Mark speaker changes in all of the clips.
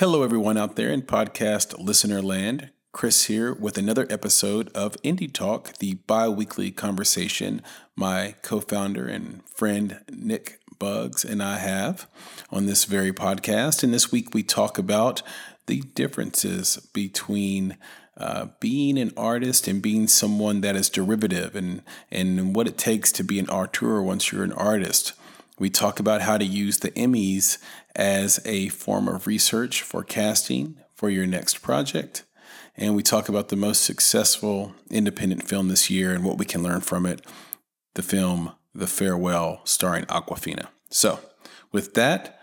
Speaker 1: Hello, everyone out there in podcast listener land. Chris here with another episode of Indie Talk, the bi weekly conversation my co founder and friend Nick Bugs and I have on this very podcast. And this week we talk about the differences between uh, being an artist and being someone that is derivative and, and what it takes to be an auteur once you're an artist. We talk about how to use the Emmys as a form of research for casting for your next project. And we talk about the most successful independent film this year and what we can learn from it the film The Farewell, starring Awkwafina. So, with that,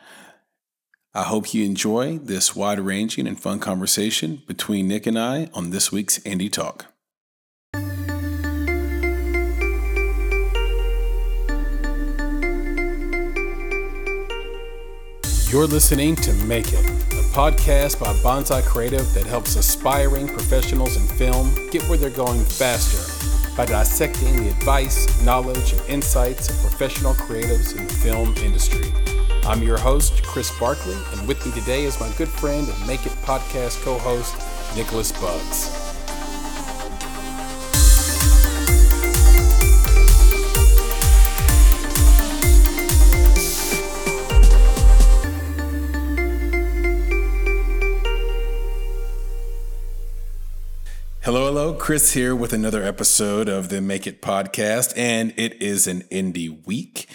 Speaker 1: I hope you enjoy this wide ranging and fun conversation between Nick and I on this week's Indie Talk. You're listening to Make It, a podcast by Bonsai Creative that helps aspiring professionals in film get where they're going faster by dissecting the advice, knowledge, and insights of professional creatives in the film industry. I'm your host, Chris Barkley, and with me today is my good friend and Make It podcast co host, Nicholas Bugs. Hello, hello. Chris here with another episode of the Make It podcast, and it is an indie week.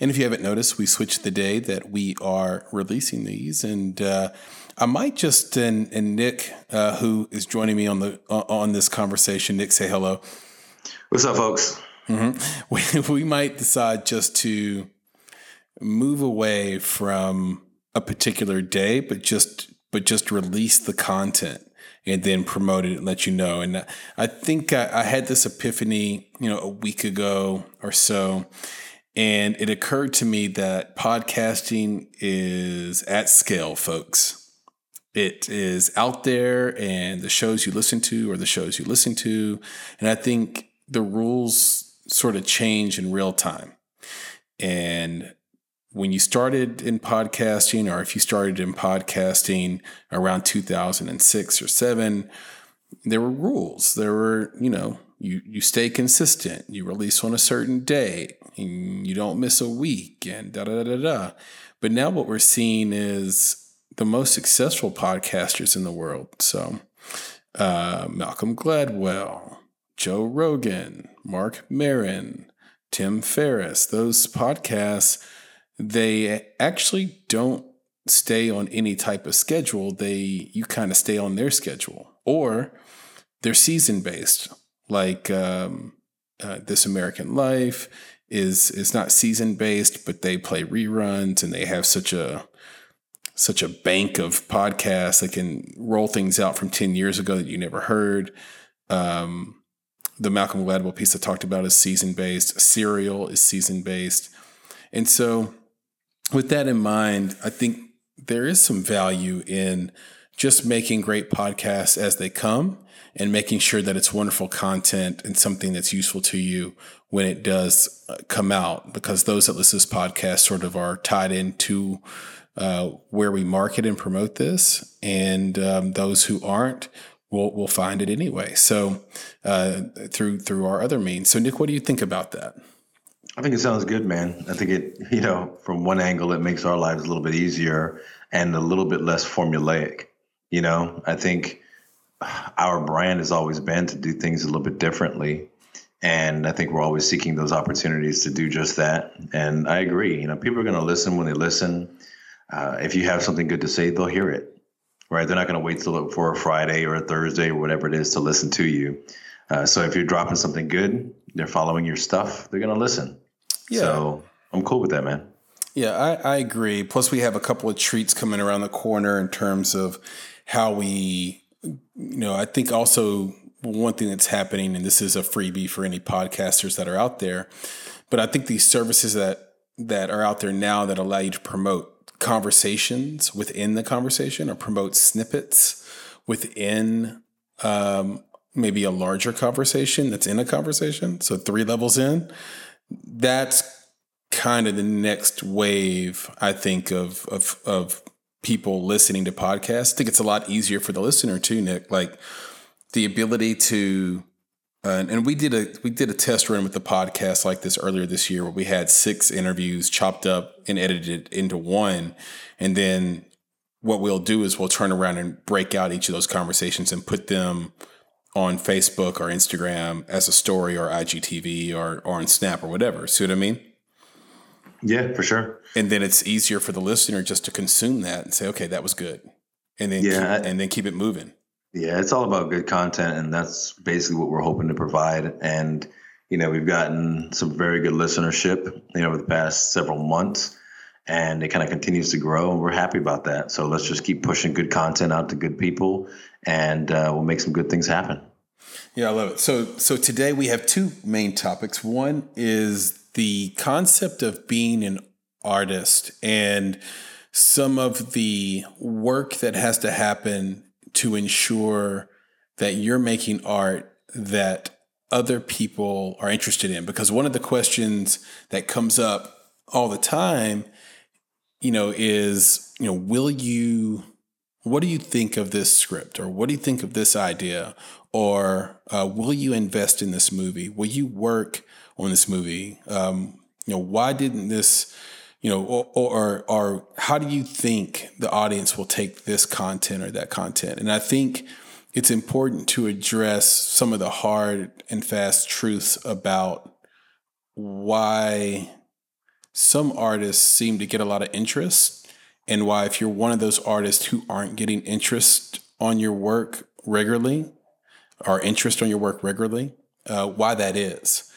Speaker 1: And if you haven't noticed, we switched the day that we are releasing these, and uh, I might just and, and Nick, uh, who is joining me on the on this conversation, Nick, say hello.
Speaker 2: What's up, folks?
Speaker 1: Mm-hmm. We we might decide just to move away from a particular day, but just but just release the content and then promote it and let you know. And I think I, I had this epiphany, you know, a week ago or so. And it occurred to me that podcasting is at scale, folks. It is out there, and the shows you listen to are the shows you listen to. And I think the rules sort of change in real time. And when you started in podcasting, or if you started in podcasting around 2006 or seven, there were rules. There were, you know, you, you stay consistent, you release on a certain day, and you don't miss a week, and da da da da. But now what we're seeing is the most successful podcasters in the world. So, uh, Malcolm Gladwell, Joe Rogan, Marc Maron, Tim Ferriss, those podcasts they actually don't stay on any type of schedule. They you kind of stay on their schedule, or they're season based. Like um, uh, This American Life is is not season based, but they play reruns and they have such a such a bank of podcasts that can roll things out from 10 years ago that you never heard. Um, the Malcolm Gladwell piece I talked about is season based. Serial is season based. And so with that in mind, I think there is some value in just making great podcasts as they come and making sure that it's wonderful content and something that's useful to you when it does uh, come out because those that listen to this podcast sort of are tied into uh, where we market and promote this and um, those who aren't will will find it anyway. So uh, through through our other means. So nick what do you think about that
Speaker 2: I think it sounds good, man. I think it, you know, from one angle, it makes our lives a little bit easier and a little bit less formulaic. You know, I think our brand has always been to do things a little bit differently. And I think we're always seeking those opportunities to do just that. And I agree. You know, people are going to listen when they listen. Uh, if you have something good to say, they'll hear it, right? They're not going to wait till for a Friday or a Thursday or whatever it is to listen to you. Uh, so if you're dropping something good, they're following your stuff, they're going to listen. Yeah. So I'm cool with that, man.
Speaker 1: Yeah, I, I agree. Plus, we have a couple of treats coming around the corner in terms of how we, you know, I think also one thing that's happening, and this is a freebie for any podcasters that are out there, but I think these services that that are out there now that allow you to promote conversations within the conversation or promote snippets within um, maybe a larger conversation that's in a conversation. So three levels in that's kind of the next wave, I think, of of of people listening to podcasts. I think it's a lot easier for the listener too, Nick. Like the ability to uh, and we did a we did a test run with the podcast like this earlier this year where we had six interviews chopped up and edited into one and then what we'll do is we'll turn around and break out each of those conversations and put them on Facebook or Instagram as a story or IGTV or or on Snap or whatever. See what I mean?
Speaker 2: Yeah, for sure.
Speaker 1: And then it's easier for the listener just to consume that and say, okay, that was good, and then yeah, keep, and then keep it moving.
Speaker 2: Yeah, it's all about good content, and that's basically what we're hoping to provide. And you know, we've gotten some very good listenership, you know, over the past several months, and it kind of continues to grow, and we're happy about that. So let's just keep pushing good content out to good people, and uh, we'll make some good things happen.
Speaker 1: Yeah, I love it. So, so today we have two main topics. One is the concept of being an artist and some of the work that has to happen to ensure that you're making art that other people are interested in. Because one of the questions that comes up all the time, you know, is, you know, will you, what do you think of this script? Or what do you think of this idea? Or uh, will you invest in this movie? Will you work on this movie? Um, you know, why didn't this, you know, or, or, or how do you think the audience will take this content or that content? And I think it's important to address some of the hard and fast truths about why some artists seem to get a lot of interest and why if you're one of those artists who aren't getting interest on your work regularly or interest on your work regularly uh, why that is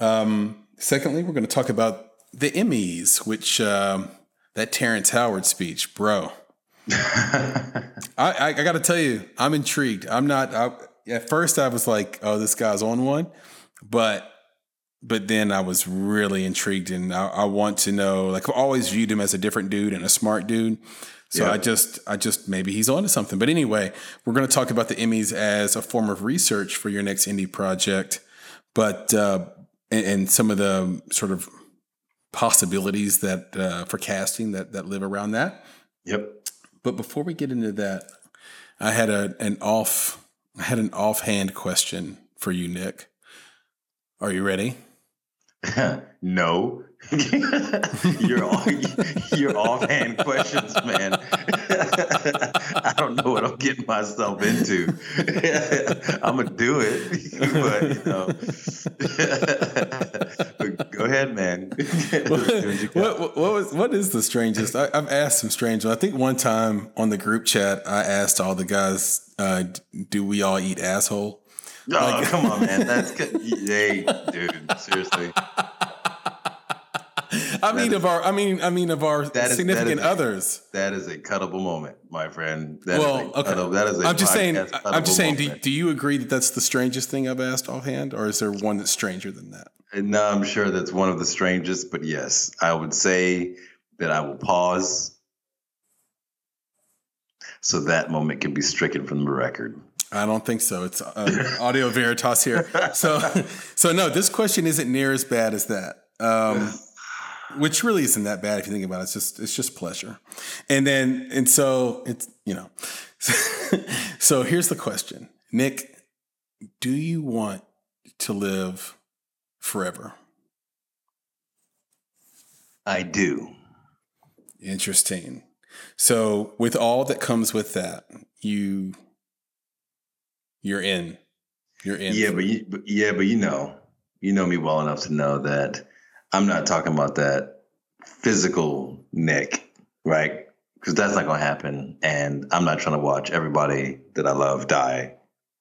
Speaker 1: um, secondly we're going to talk about the Emmys, which um, that Terrence Howard speech, bro. I, I, I got to tell you, I'm intrigued. I'm not. I, at first, I was like, "Oh, this guy's on one," but but then I was really intrigued, and I, I want to know. Like, I've always viewed him as a different dude and a smart dude. So yeah. I just, I just maybe he's onto something. But anyway, we're going to talk about the Emmys as a form of research for your next indie project, but uh, and, and some of the sort of possibilities that uh, for casting that that live around that.
Speaker 2: Yep.
Speaker 1: But before we get into that, I had a an off I had an offhand question for you, Nick. Are you ready?
Speaker 2: no. your your offhand questions, man. I don't know what I'm getting myself into. I'm gonna do it, but you know. go ahead, man.
Speaker 1: what, what, what, was what is the strangest? I, have asked some strange. I think one time on the group chat, I asked all the guys, uh, "Do we all eat asshole?"
Speaker 2: Oh, like, come on, man. That's good. Hey, dude, seriously.
Speaker 1: I mean, of our, I mean, I mean, of our is, significant
Speaker 2: that
Speaker 1: others.
Speaker 2: That is a cuttable moment, my friend. That well, okay. Cuttable, that is.
Speaker 1: I'm just saying. I'm just saying. Do, do, you agree that that's the strangest thing I've asked offhand, or is there one that's stranger than that?
Speaker 2: Uh, no, I'm sure that's one of the strangest, but yes, I would say that I will pause so that moment can be stricken from the record.
Speaker 1: I don't think so. It's uh, audio veritas here. So, so no, this question isn't near as bad as that. Um, which really isn't that bad if you think about it. It's just it's just pleasure, and then and so it's you know. so here's the question, Nick: Do you want to live forever?
Speaker 2: I do.
Speaker 1: Interesting. So with all that comes with that, you you're in. You're in.
Speaker 2: Yeah, but, you, but yeah, but you know, you know me well enough to know that I'm not talking about that physical Nick, right? Because that's not going to happen. And I'm not trying to watch everybody that I love die,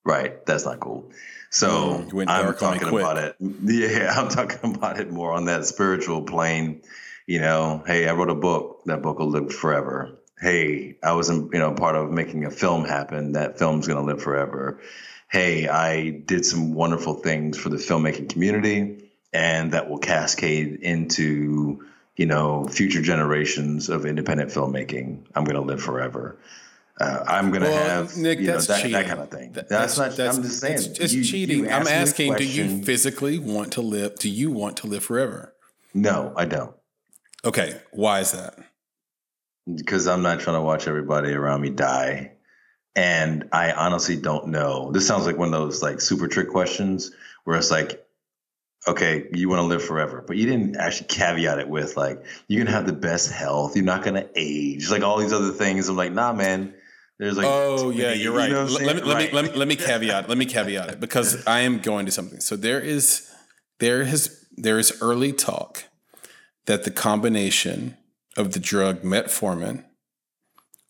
Speaker 2: right? That's not cool. So mm, I'm talking about it. Yeah, I'm talking about it more on that spiritual plane. You know, hey, I wrote a book. That book will live forever. Hey, I was, you know, part of making a film happen. That film's going to live forever. Hey, I did some wonderful things for the filmmaking community and that will cascade into you know future generations of independent filmmaking. I'm going to live forever. Uh, I'm going to well, have Nick, you know, that, that, kind of thing. That's, that's not. That's, I'm just saying.
Speaker 1: It's, it's you, cheating. You I'm asking. Do you physically want to live? Do you want to live forever?
Speaker 2: No, I don't.
Speaker 1: Okay. Why is that?
Speaker 2: Because I'm not trying to watch everybody around me die. And I honestly don't know. This sounds like one of those like super trick questions where it's like, okay, you want to live forever, but you didn't actually caveat it with like, you're going to have the best health. You're not going to age. Like all these other things. I'm like, nah, man. There's like,
Speaker 1: oh yeah, you're right. You know let, me, let, right. me, let me let me caveat. let me caveat it because I am going to something. So there is there has there is early talk that the combination of the drug metformin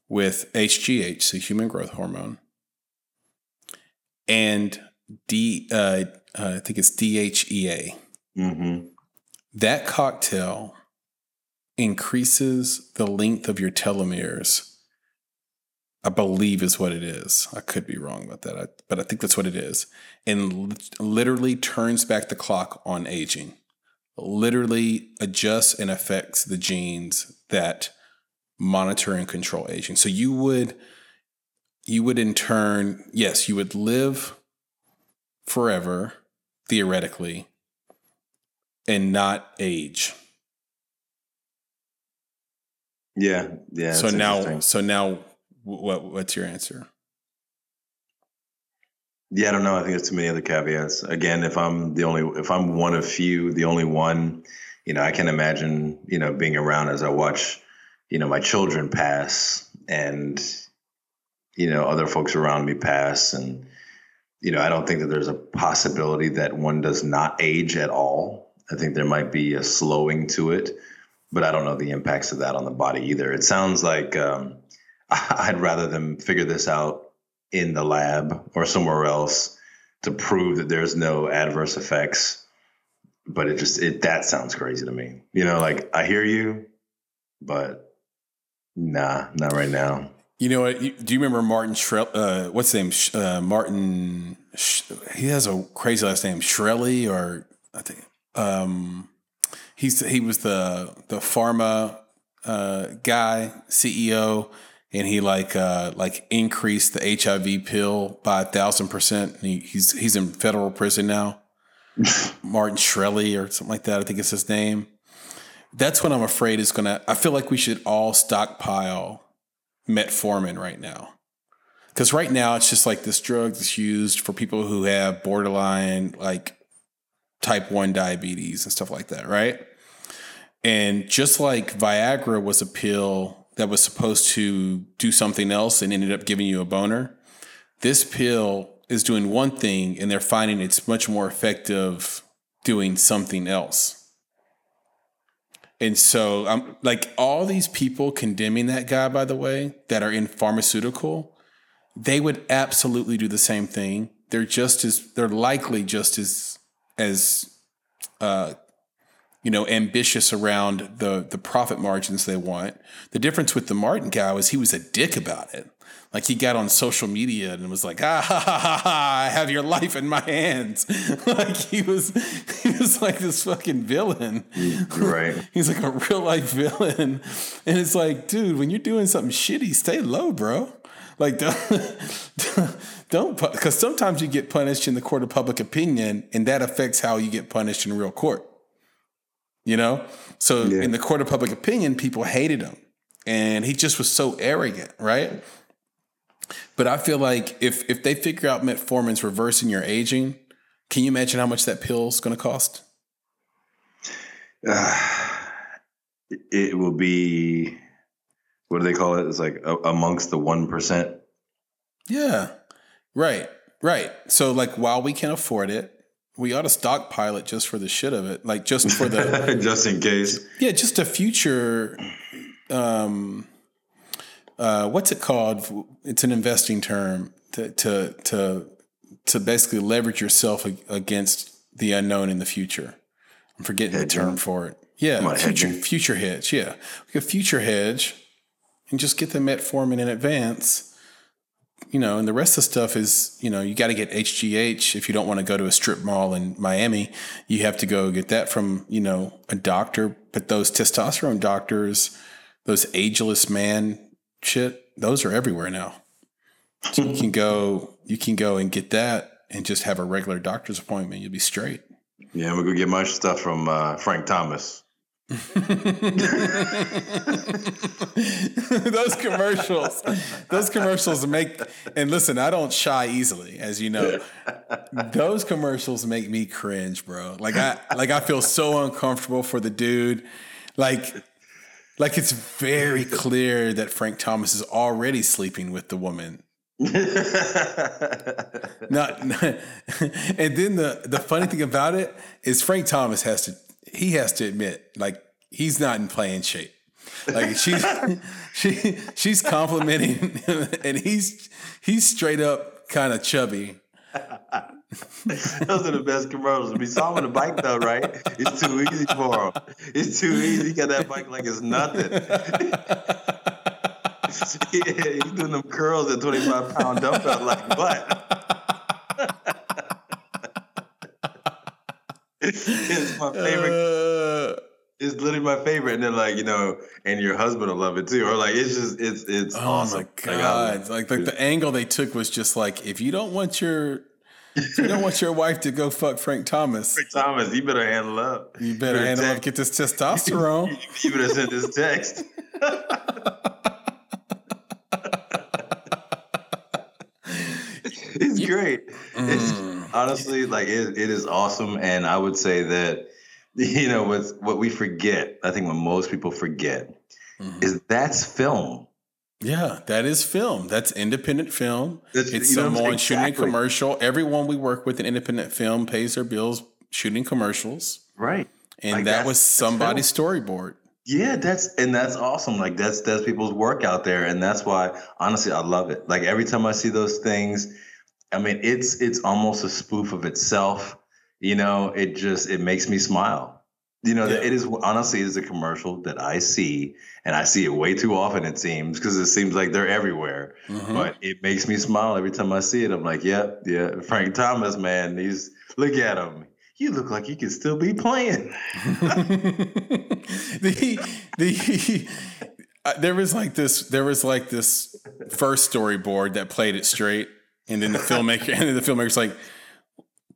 Speaker 1: with HGH, the human growth hormone, and D, uh, uh, I think it's DHEA. Mm-hmm. That cocktail increases the length of your telomeres. I believe is what it is. I could be wrong about that, I, but I think that's what it is, and literally turns back the clock on aging. Literally adjusts and affects the genes that monitor and control aging. So you would you would in turn, yes, you would live forever theoretically and not age.
Speaker 2: Yeah, yeah.
Speaker 1: So now so now what what's your answer?
Speaker 2: Yeah, I don't know. I think there's too many other caveats. Again, if I'm the only, if I'm one of few, the only one, you know, I can imagine, you know, being around as I watch you know my children pass and you know other folks around me pass and you know i don't think that there's a possibility that one does not age at all i think there might be a slowing to it but i don't know the impacts of that on the body either it sounds like um, i'd rather them figure this out in the lab or somewhere else to prove that there's no adverse effects but it just it that sounds crazy to me you know like i hear you but Nah, not right now.
Speaker 1: You know what? Do you remember Martin Shrell? Uh, what's his name? Uh, Martin. he has a crazy last name, Shkreli, or I think um, he's he was the the pharma uh, guy CEO, and he like uh, like increased the HIV pill by a thousand percent. He, he's he's in federal prison now. Martin Shkreli or something like that. I think it's his name that's what I'm afraid is to. I feel like we should all stockpile metformin right now. Because right now it's just like this drug that's used for people who have borderline, like type 1 diabetes and stuff like that, right? And just like Viagra was a pill that was supposed to do something else and ended up giving you a boner, this pill is doing one thing and they're finding it's much more effective doing something else. And so I'm um, like all these people condemning that guy, by the way, that are in pharmaceutical, they would absolutely do the same thing. They're just as they're likely just as as uh, you know ambitious around the the profit margins they want. The difference with the Martin guy was he was a dick about it. Like he got on social media and was like, ah, ha, ha, ha, ha, I have your life in my hands. like he was, he was like this fucking villain.
Speaker 2: Right.
Speaker 1: He's like a real life villain. And it's like, dude, when you're doing something shitty, stay low, bro. Like, don't, don't, because sometimes you get punished in the court of public opinion, and that affects how you get punished in real court. You know? So yeah. in the court of public opinion, people hated him. And he just was so arrogant, right? But I feel like if if they figure out metformin's reversing your aging, can you imagine how much that pill's going to cost?
Speaker 2: Uh, it will be what do they call it? It's like amongst the one percent.
Speaker 1: Yeah, right, right. So like, while we can afford it, we ought to stockpile it just for the shit of it, like just for the
Speaker 2: just in case.
Speaker 1: Yeah, just a future. Um, uh, what's it called? It's an investing term to to to to basically leverage yourself against the unknown in the future. I'm forgetting the term for it. Yeah, future hedging. future hedge. Yeah, like a future hedge, and just get the metformin in advance. You know, and the rest of the stuff is, you know, you got to get HGH if you don't want to go to a strip mall in Miami. You have to go get that from, you know, a doctor. But those testosterone doctors, those ageless man shit, those are everywhere now. So you can go, you can go and get that and just have a regular doctor's appointment. You'll be straight.
Speaker 2: Yeah, I'm gonna get my stuff from uh, Frank Thomas.
Speaker 1: those commercials, those commercials make, and listen, I don't shy easily, as you know. Those commercials make me cringe, bro. Like I, like I feel so uncomfortable for the dude. Like, like it's very clear that Frank Thomas is already sleeping with the woman. not, not, and then the the funny thing about it is Frank Thomas has to he has to admit like he's not in playing shape. Like she's she she's complimenting him and he's he's straight up kind of chubby.
Speaker 2: Those are the best commercials. We saw him on the bike though, right? It's too easy for him. It's too easy. He got that bike like it's nothing. yeah, he's doing them curls at 25 pound dumbbell like what? it's my favorite. Uh, it's literally my favorite, and then like you know, and your husband will love it too, or like it's just it's it's oh awesome. my
Speaker 1: god! Like, like, like the angle they took was just like if you don't want your you don't want your wife to go fuck Frank Thomas.
Speaker 2: Frank Thomas, you better handle up.
Speaker 1: You better, better handle text. up. Get this testosterone.
Speaker 2: you better send this text. it's great. Mm. It's honestly like it, it is awesome, and I would say that you know with what we forget. I think what most people forget mm-hmm. is that's film.
Speaker 1: Yeah, that is film. That's independent film. That's, it's someone exactly. shooting a commercial. Everyone we work with in independent film pays their bills shooting commercials.
Speaker 2: Right.
Speaker 1: And like that was somebody's storyboard.
Speaker 2: Yeah, that's and that's awesome. Like that's that's people's work out there, and that's why honestly I love it. Like every time I see those things, I mean it's it's almost a spoof of itself. You know, it just it makes me smile. You know, yeah. it is honestly it is a commercial that I see, and I see it way too often. It seems because it seems like they're everywhere, mm-hmm. but it makes me smile every time I see it. I'm like, yeah, yeah, Frank Thomas, man, he's look at him. You look like you could still be playing.
Speaker 1: the the uh, there was like this there was like this first storyboard that played it straight, and then the filmmaker and then the filmmaker's like,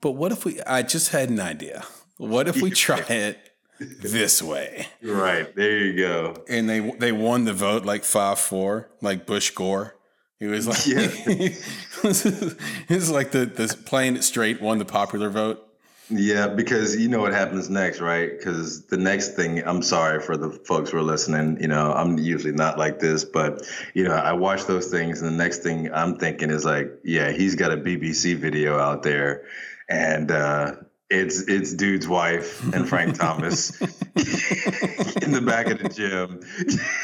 Speaker 1: but what if we? I just had an idea. What if we try it this way.
Speaker 2: Right. There you go.
Speaker 1: And they they won the vote like 5-4, like Bush Gore. He was like yeah. it was like the the playing it straight won the popular vote.
Speaker 2: Yeah, because you know what happens next, right? Because the next thing, I'm sorry for the folks who are listening. You know, I'm usually not like this, but you know, I watch those things, and the next thing I'm thinking is like, yeah, he's got a BBC video out there, and uh, it's it's dude's wife and Frank Thomas in the back of the gym.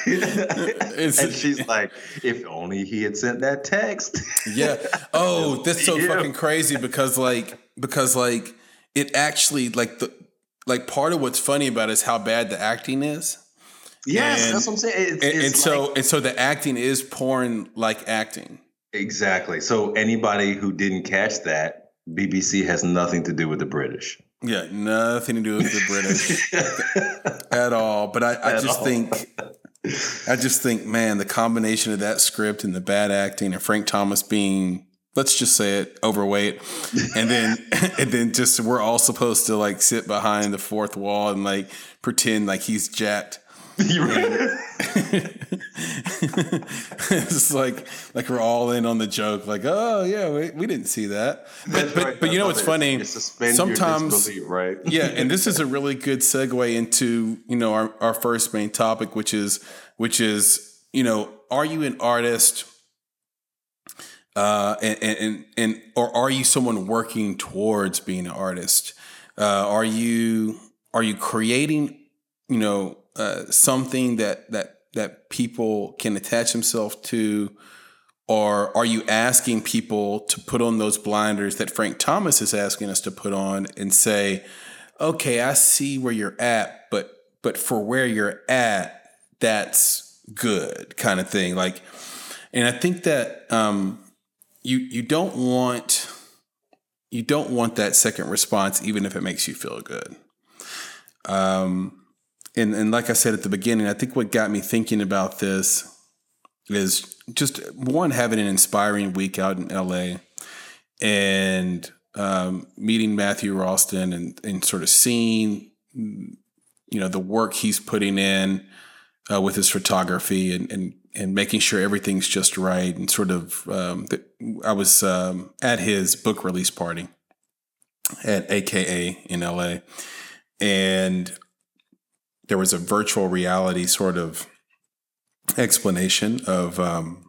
Speaker 2: and she's like, if only he had sent that text.
Speaker 1: yeah. Oh, that's so yeah. fucking crazy because like because like it actually like the like part of what's funny about it is how bad the acting is.
Speaker 2: Yes, and, that's what I'm saying. It's,
Speaker 1: and, it's and so and so the acting is porn like acting.
Speaker 2: Exactly. So anybody who didn't catch that BBC has nothing to do with the British.
Speaker 1: Yeah, nothing to do with the British at all. But I, I just all. think, I just think, man, the combination of that script and the bad acting and Frank Thomas being, let's just say it, overweight, and then and then just we're all supposed to like sit behind the fourth wall and like pretend like he's jacked it's like like we're all in on the joke. Like, oh yeah, we, we didn't see that. But but, right. but you know what's funny? Sometimes,
Speaker 2: right?
Speaker 1: yeah, and this is a really good segue into you know our, our first main topic, which is which is you know, are you an artist? Uh, and, and and or are you someone working towards being an artist? Uh, are you are you creating you know uh, something that that that people can attach themselves to or are you asking people to put on those blinders that Frank Thomas is asking us to put on and say, okay, I see where you're at, but but for where you're at, that's good kind of thing. Like, and I think that um, you you don't want you don't want that second response, even if it makes you feel good. Um, and and like I said at the beginning, I think what got me thinking about this is just one having an inspiring week out in LA and um, meeting Matthew Rolston and and sort of seeing you know the work he's putting in uh, with his photography and, and and making sure everything's just right and sort of um, I was um, at his book release party at AKA in LA and there was a virtual reality sort of explanation of um,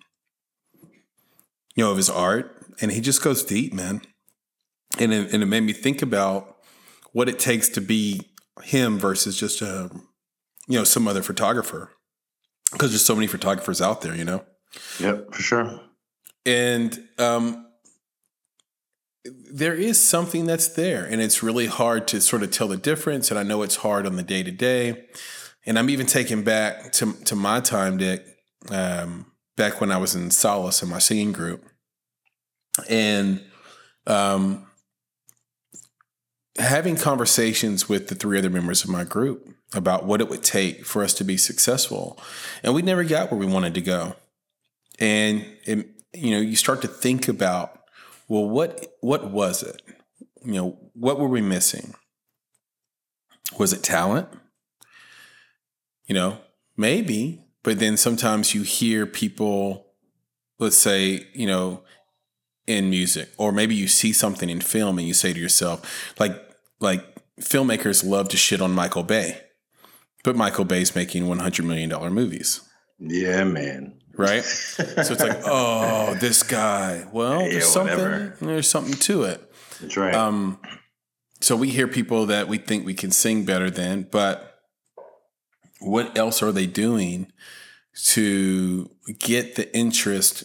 Speaker 1: you know of his art. And he just goes deep man. And it, and it made me think about what it takes to be him versus just a you know some other photographer because there's so many photographers out there you know?
Speaker 2: Yep, for sure.
Speaker 1: and um, there is something that's there and it's really hard to sort of tell the difference and i know it's hard on the day to day and i'm even taking back to, to my time dick um, back when i was in solace in my singing group. And um, having conversations with the three other members of my group about what it would take for us to be successful. And we never got where we wanted to go. And it, you know you start to think about well what what was it? You know what were we missing? Was it talent? You know maybe but then sometimes you hear people let's say you know in music or maybe you see something in film and you say to yourself like like filmmakers love to shit on michael bay but michael bay's making 100 million dollar movies
Speaker 2: Yeah, man.
Speaker 1: right? so it's like, oh, this guy. Well,
Speaker 2: Yeah,
Speaker 1: there's something.
Speaker 2: whatever.
Speaker 1: There's something to it.
Speaker 2: That's right.
Speaker 1: Um, so we hear people that we think we can sing better than, but what else are they doing to get the interest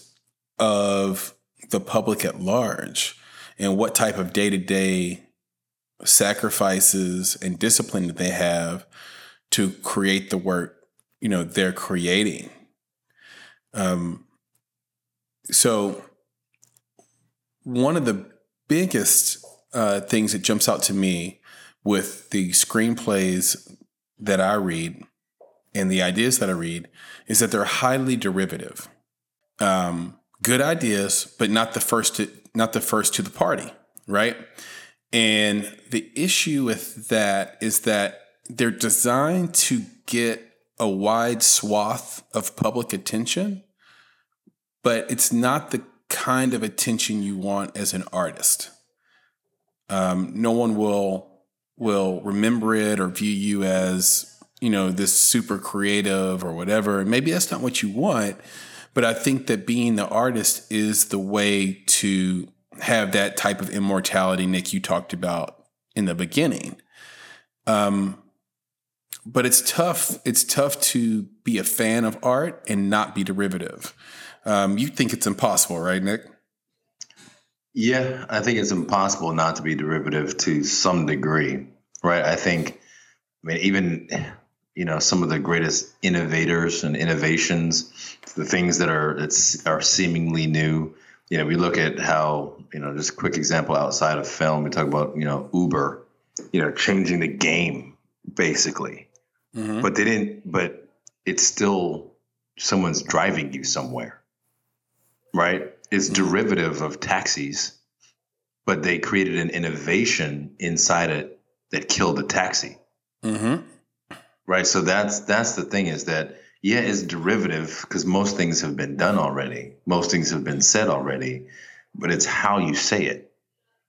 Speaker 1: of the public at large? And what type of day to day sacrifices and discipline do they have to create the work you know they're creating? Um, so one of the biggest uh, things that jumps out to me with the screenplays that I read and the ideas that I read is that they're highly derivative. Um, good ideas, but not the first to not the first to the party, right? And the issue with that is that they're designed to get a wide swath of public attention, but it's not the kind of attention you want as an artist. Um, no one will will remember it or view you as you know this super creative or whatever. Maybe that's not what you want, but I think that being the artist is the way to have that type of immortality, Nick, you talked about in the beginning. Um, but it's tough. It's tough to be a fan of art and not be derivative. Um, you think it's impossible, right, Nick?
Speaker 2: Yeah, I think it's impossible not to be derivative to some degree, right? I think, I mean, even, you know, some of the greatest innovators and innovations, the things that are it's, are seemingly new. You know, we look at how, you know, just a quick example outside of film, we talk about, you know, Uber, you know, changing the game basically.
Speaker 1: Mm-hmm.
Speaker 2: But they didn't, but it's still someone's driving you somewhere, right? It's
Speaker 1: Mhm.
Speaker 2: derivative of taxis, but they created an innovation inside it that killed the taxi,
Speaker 1: Mm-hmm.
Speaker 2: right? So that's that's the thing is that yeah, it's derivative because most things have been done already, most things have been said already, but it's how you say it,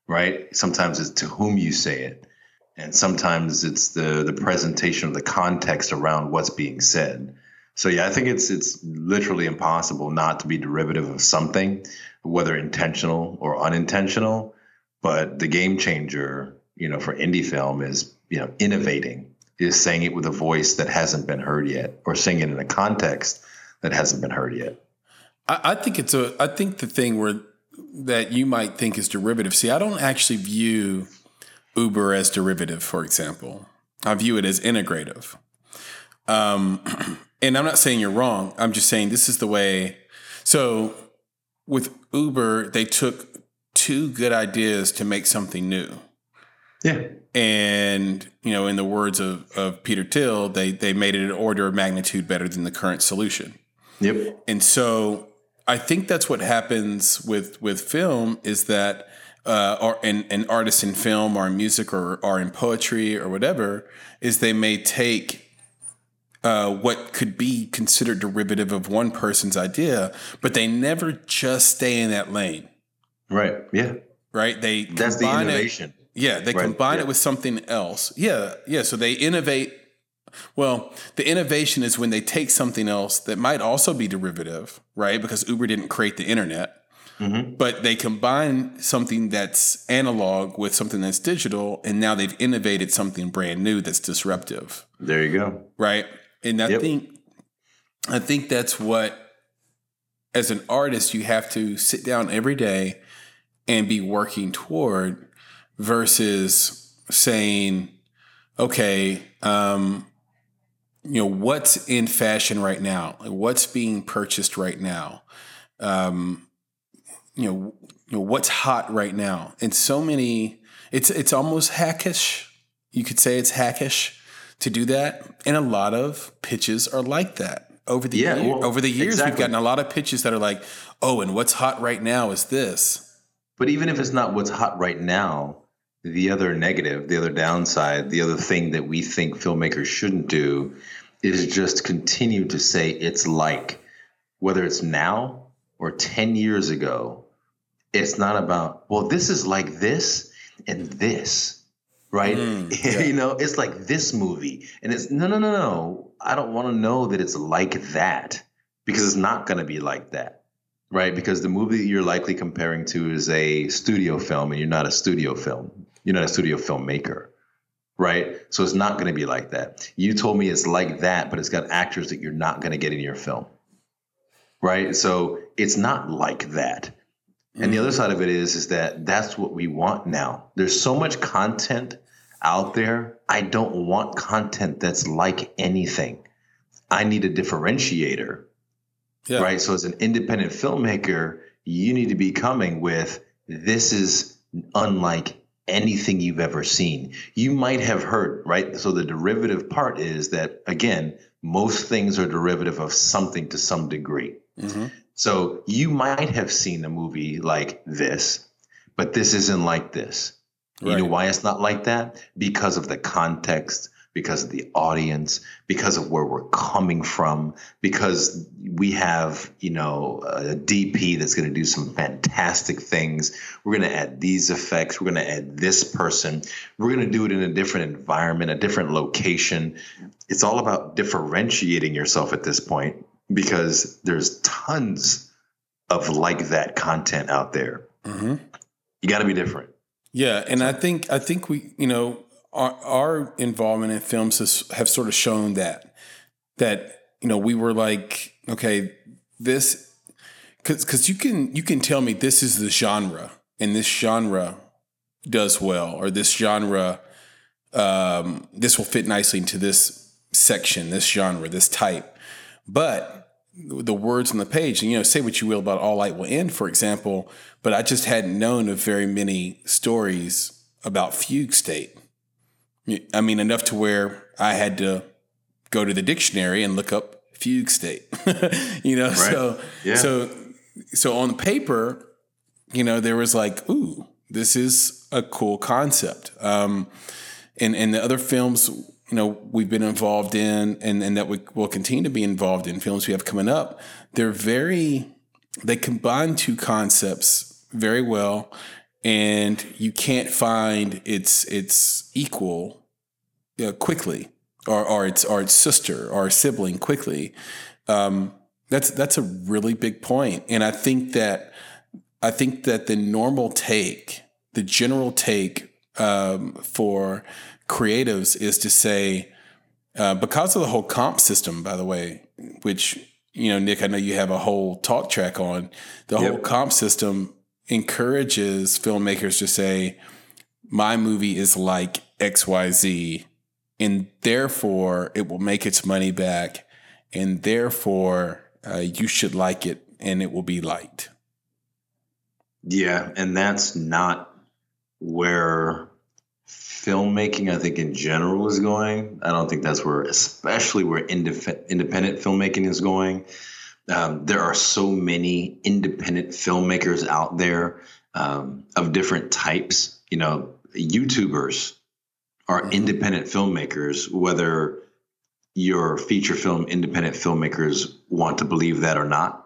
Speaker 2: right? Sometimes it's to whom you say it, and sometimes it's the the presentation of the context around what's being said. So yeah, I think it's it's literally impossible not to be derivative of something, whether intentional or unintentional. But the game changer, you know, for indie film is you know innovating, is saying it with a voice that hasn't been heard yet, or saying it in a context that hasn't been heard yet.
Speaker 1: I, I think it's a. I think the thing where that you might think is derivative. See, I don't actually view Uber as derivative. For example, I view it as integrative. Um, and I'm not saying you're wrong. I'm just saying this is the way. So with Uber, they took two good ideas to make something new.
Speaker 2: Yeah,
Speaker 1: And you know, in the words of, of Peter Thiel, they they made it an order of magnitude better than the current solution.
Speaker 2: yep,
Speaker 1: And so I think that's what happens with with film is that uh, or an, an artist in film or in music or, or in poetry or whatever is they may take uh, what could be considered derivative of one person's idea, but they never just stay in that lane.
Speaker 2: Right. Yeah.
Speaker 1: Right. They
Speaker 2: that's the innovation.
Speaker 1: It, yeah, they right. combine yeah. it with something else. Yeah, yeah. So they innovate. Well, the innovation is when they take something else that might also be derivative, right? Because Uber didn't create the internet, mm-hmm. but they combine something that's analog with something that's digital, and now they've innovated something brand new that's disruptive.
Speaker 2: There you go.
Speaker 1: Right, and I yep. think, I think that's what, as an artist, you have to sit down every day and be working toward versus saying, okay, um, you know, what's in fashion right now? What's being purchased right now? Um, you know, you know, what's hot right now? And so many, it's it's almost hackish. You could say it's hackish to do that. And a lot of pitches are like that. Over the yeah, year, well, over the years, exactly. we've gotten a lot of pitches that are like, "Oh, and what's hot right now is this."
Speaker 2: But even if it's not what's hot right now, the other negative, the other downside, the other thing that we think filmmakers shouldn't do is just continue to say it's like, whether it's now or 10 years ago, it's not about, well, this is like this and this, right? Mm, yeah. you know, it's like this movie. And it's no, no, no, no. I don't want to know that it's like that because it's not going to be like that right? Because the movie that you're likely comparing to is a studio film, and you're not a studio film. You're not a studio filmmaker, right? So it's not going to be like that. You told me it's like that, but it's got actors that you're not going to get in your film, right? So it's not like that. Mm-hmm. And the other mm. side of it is, is that that's what we want now. There's so much content out there. I don't want content that's like anything. I need a differentiator, yeah. right? So as an independent filmmaker, you need to be coming with this is unlike anything you've ever seen. You might have heard, right? So the derivative part is that, again, most things are derivative of something to some degree. Mm-hmm. So you might have seen a movie like this, but this isn't like this. Right. You know why it's not like that? Because of the context, because of the audience, because of where we're coming from, because we have, you know, a DP that's going to do some fantastic things. We're going to add these effects. We're going to add this person. We're going to do it in a different environment, a different location. It's all about differentiating yourself at this point because there's tons of like that content out there. Mm-hmm. You got to be different.
Speaker 1: Yeah, and so. I think I think we, you know, our, our involvement in films has, have sort of shown that that you know we were like okay this because because you can you can tell me this is the genre and this genre does well or this genre um, this will fit nicely into this section this genre this type but the words on the page and you know say what you will about all light will end for example but i just hadn't known of very many stories about fugue state I mean, enough to where I had to go to the dictionary and look up fugue state. you know, right. so yeah. so so on the paper, you know, there was like, ooh, this is a cool concept. Um, and and the other films, you know, we've been involved in, and and that we will continue to be involved in films we have coming up. They're very they combine two concepts very well and you can't find its its equal quickly, or or its or its sister or sibling quickly. Um, that's that's a really big point, and I think that I think that the normal take, the general take um, for creatives is to say, uh, because of the whole comp system, by the way, which you know, Nick, I know you have a whole talk track on the yep. whole comp system encourages filmmakers to say, my movie is like XYZ, and therefore it will make its money back, and therefore uh, you should like it and it will be liked.
Speaker 2: Yeah, and that's not where filmmaking, I think, in general is going. I don't think that's where, especially where indif- independent filmmaking is going. Um, there are so many independent filmmakers out there um, of different types. You know, YouTubers are
Speaker 1: Mhm.
Speaker 2: independent filmmakers, whether your feature film independent filmmakers want to believe that or not.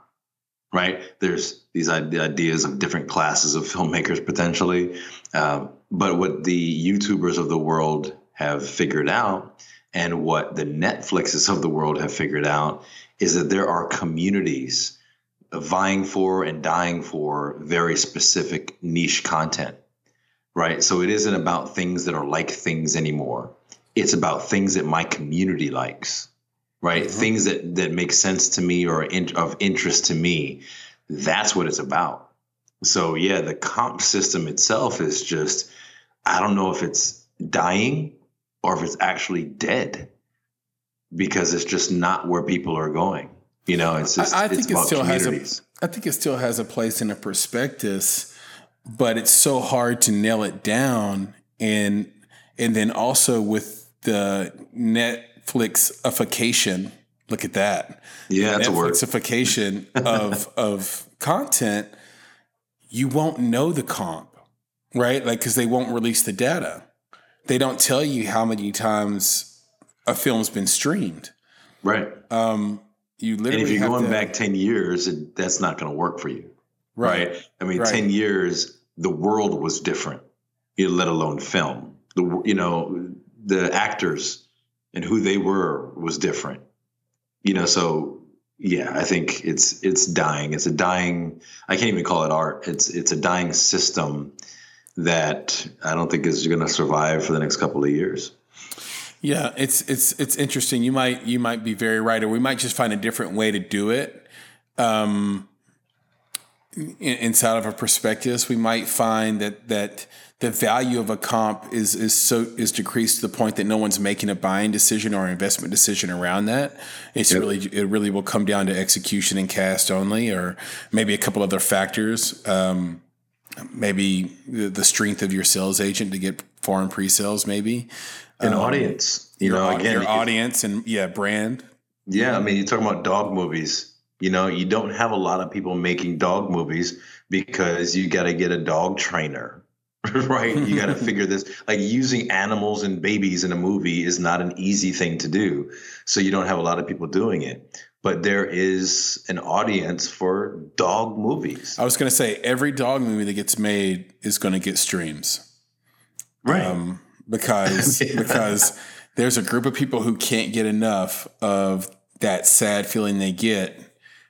Speaker 2: Right? There's these ideas of different classes of filmmakers potentially. Um, but what the YouTubers of the world have figured out, and what the Netflixes of the world have figured out, is that there are communities vying for and dying for very specific niche content. Right? So it isn't about things that are like things anymore. It's about things that my community likes. Right?
Speaker 1: Mhm.
Speaker 2: Things that that make sense to me or in, of interest to me. That's what it's about. So yeah, the comp system itself is just I don't know if it's dying or if it's actually dead because it's just not where people are going. You know, it's just
Speaker 1: I, I
Speaker 2: it's
Speaker 1: think it still has a. I think it still has a place in a prospectus, but it's so hard to nail it down, and and then also with the Netflixification. Look at that.
Speaker 2: yeah, that's a word.
Speaker 1: Netflixification of of content. You won't know the comp, right? Like because they won't release the data. They don't tell you how many times a film's been streamed.
Speaker 2: Right.
Speaker 1: Um, you literally.
Speaker 2: And if you're going
Speaker 1: to-
Speaker 2: back 10 years, it, that's not going to work for you. Right. I mean,
Speaker 1: Right.
Speaker 2: 10 years, the world was different, you let alone film. The, you know, the actors and who they were was different. You know, so yeah, I think it's it's dying. It's a dying. I can't even call it art. It's it's a dying system that I don't think is going to survive for the next couple of years.
Speaker 1: Yeah, it's it's it's interesting. You might you might be very right, or we might just find a different way to do it. Um, in, inside of our perspectives, we might find that that the value of a comp is is so is decreased to the point that no one's making a buying decision or investment decision around that. It's
Speaker 2: Yep.
Speaker 1: really it really will come down to execution and cast only, or maybe a couple other factors. Um, maybe the, the strength of your sales agent to get foreign pre-sales, maybe
Speaker 2: An
Speaker 1: Um,
Speaker 2: audience, you
Speaker 1: your,
Speaker 2: know, again,
Speaker 1: your audience and yeah, brand.
Speaker 2: Yeah, I mean, you're talking about dog movies. You know, you don't have a lot of people making dog movies because you got to get a dog trainer, right? You got to figure this. Like using animals and babies in a movie is not an easy thing to do. So you don't have a lot of people doing it. But there is an audience for dog movies,
Speaker 1: I was going to say every dog movie that gets made is going to get streams.
Speaker 2: right?
Speaker 1: Um, because
Speaker 2: Yeah.
Speaker 1: because there's a group of people who can't get enough of that sad feeling they get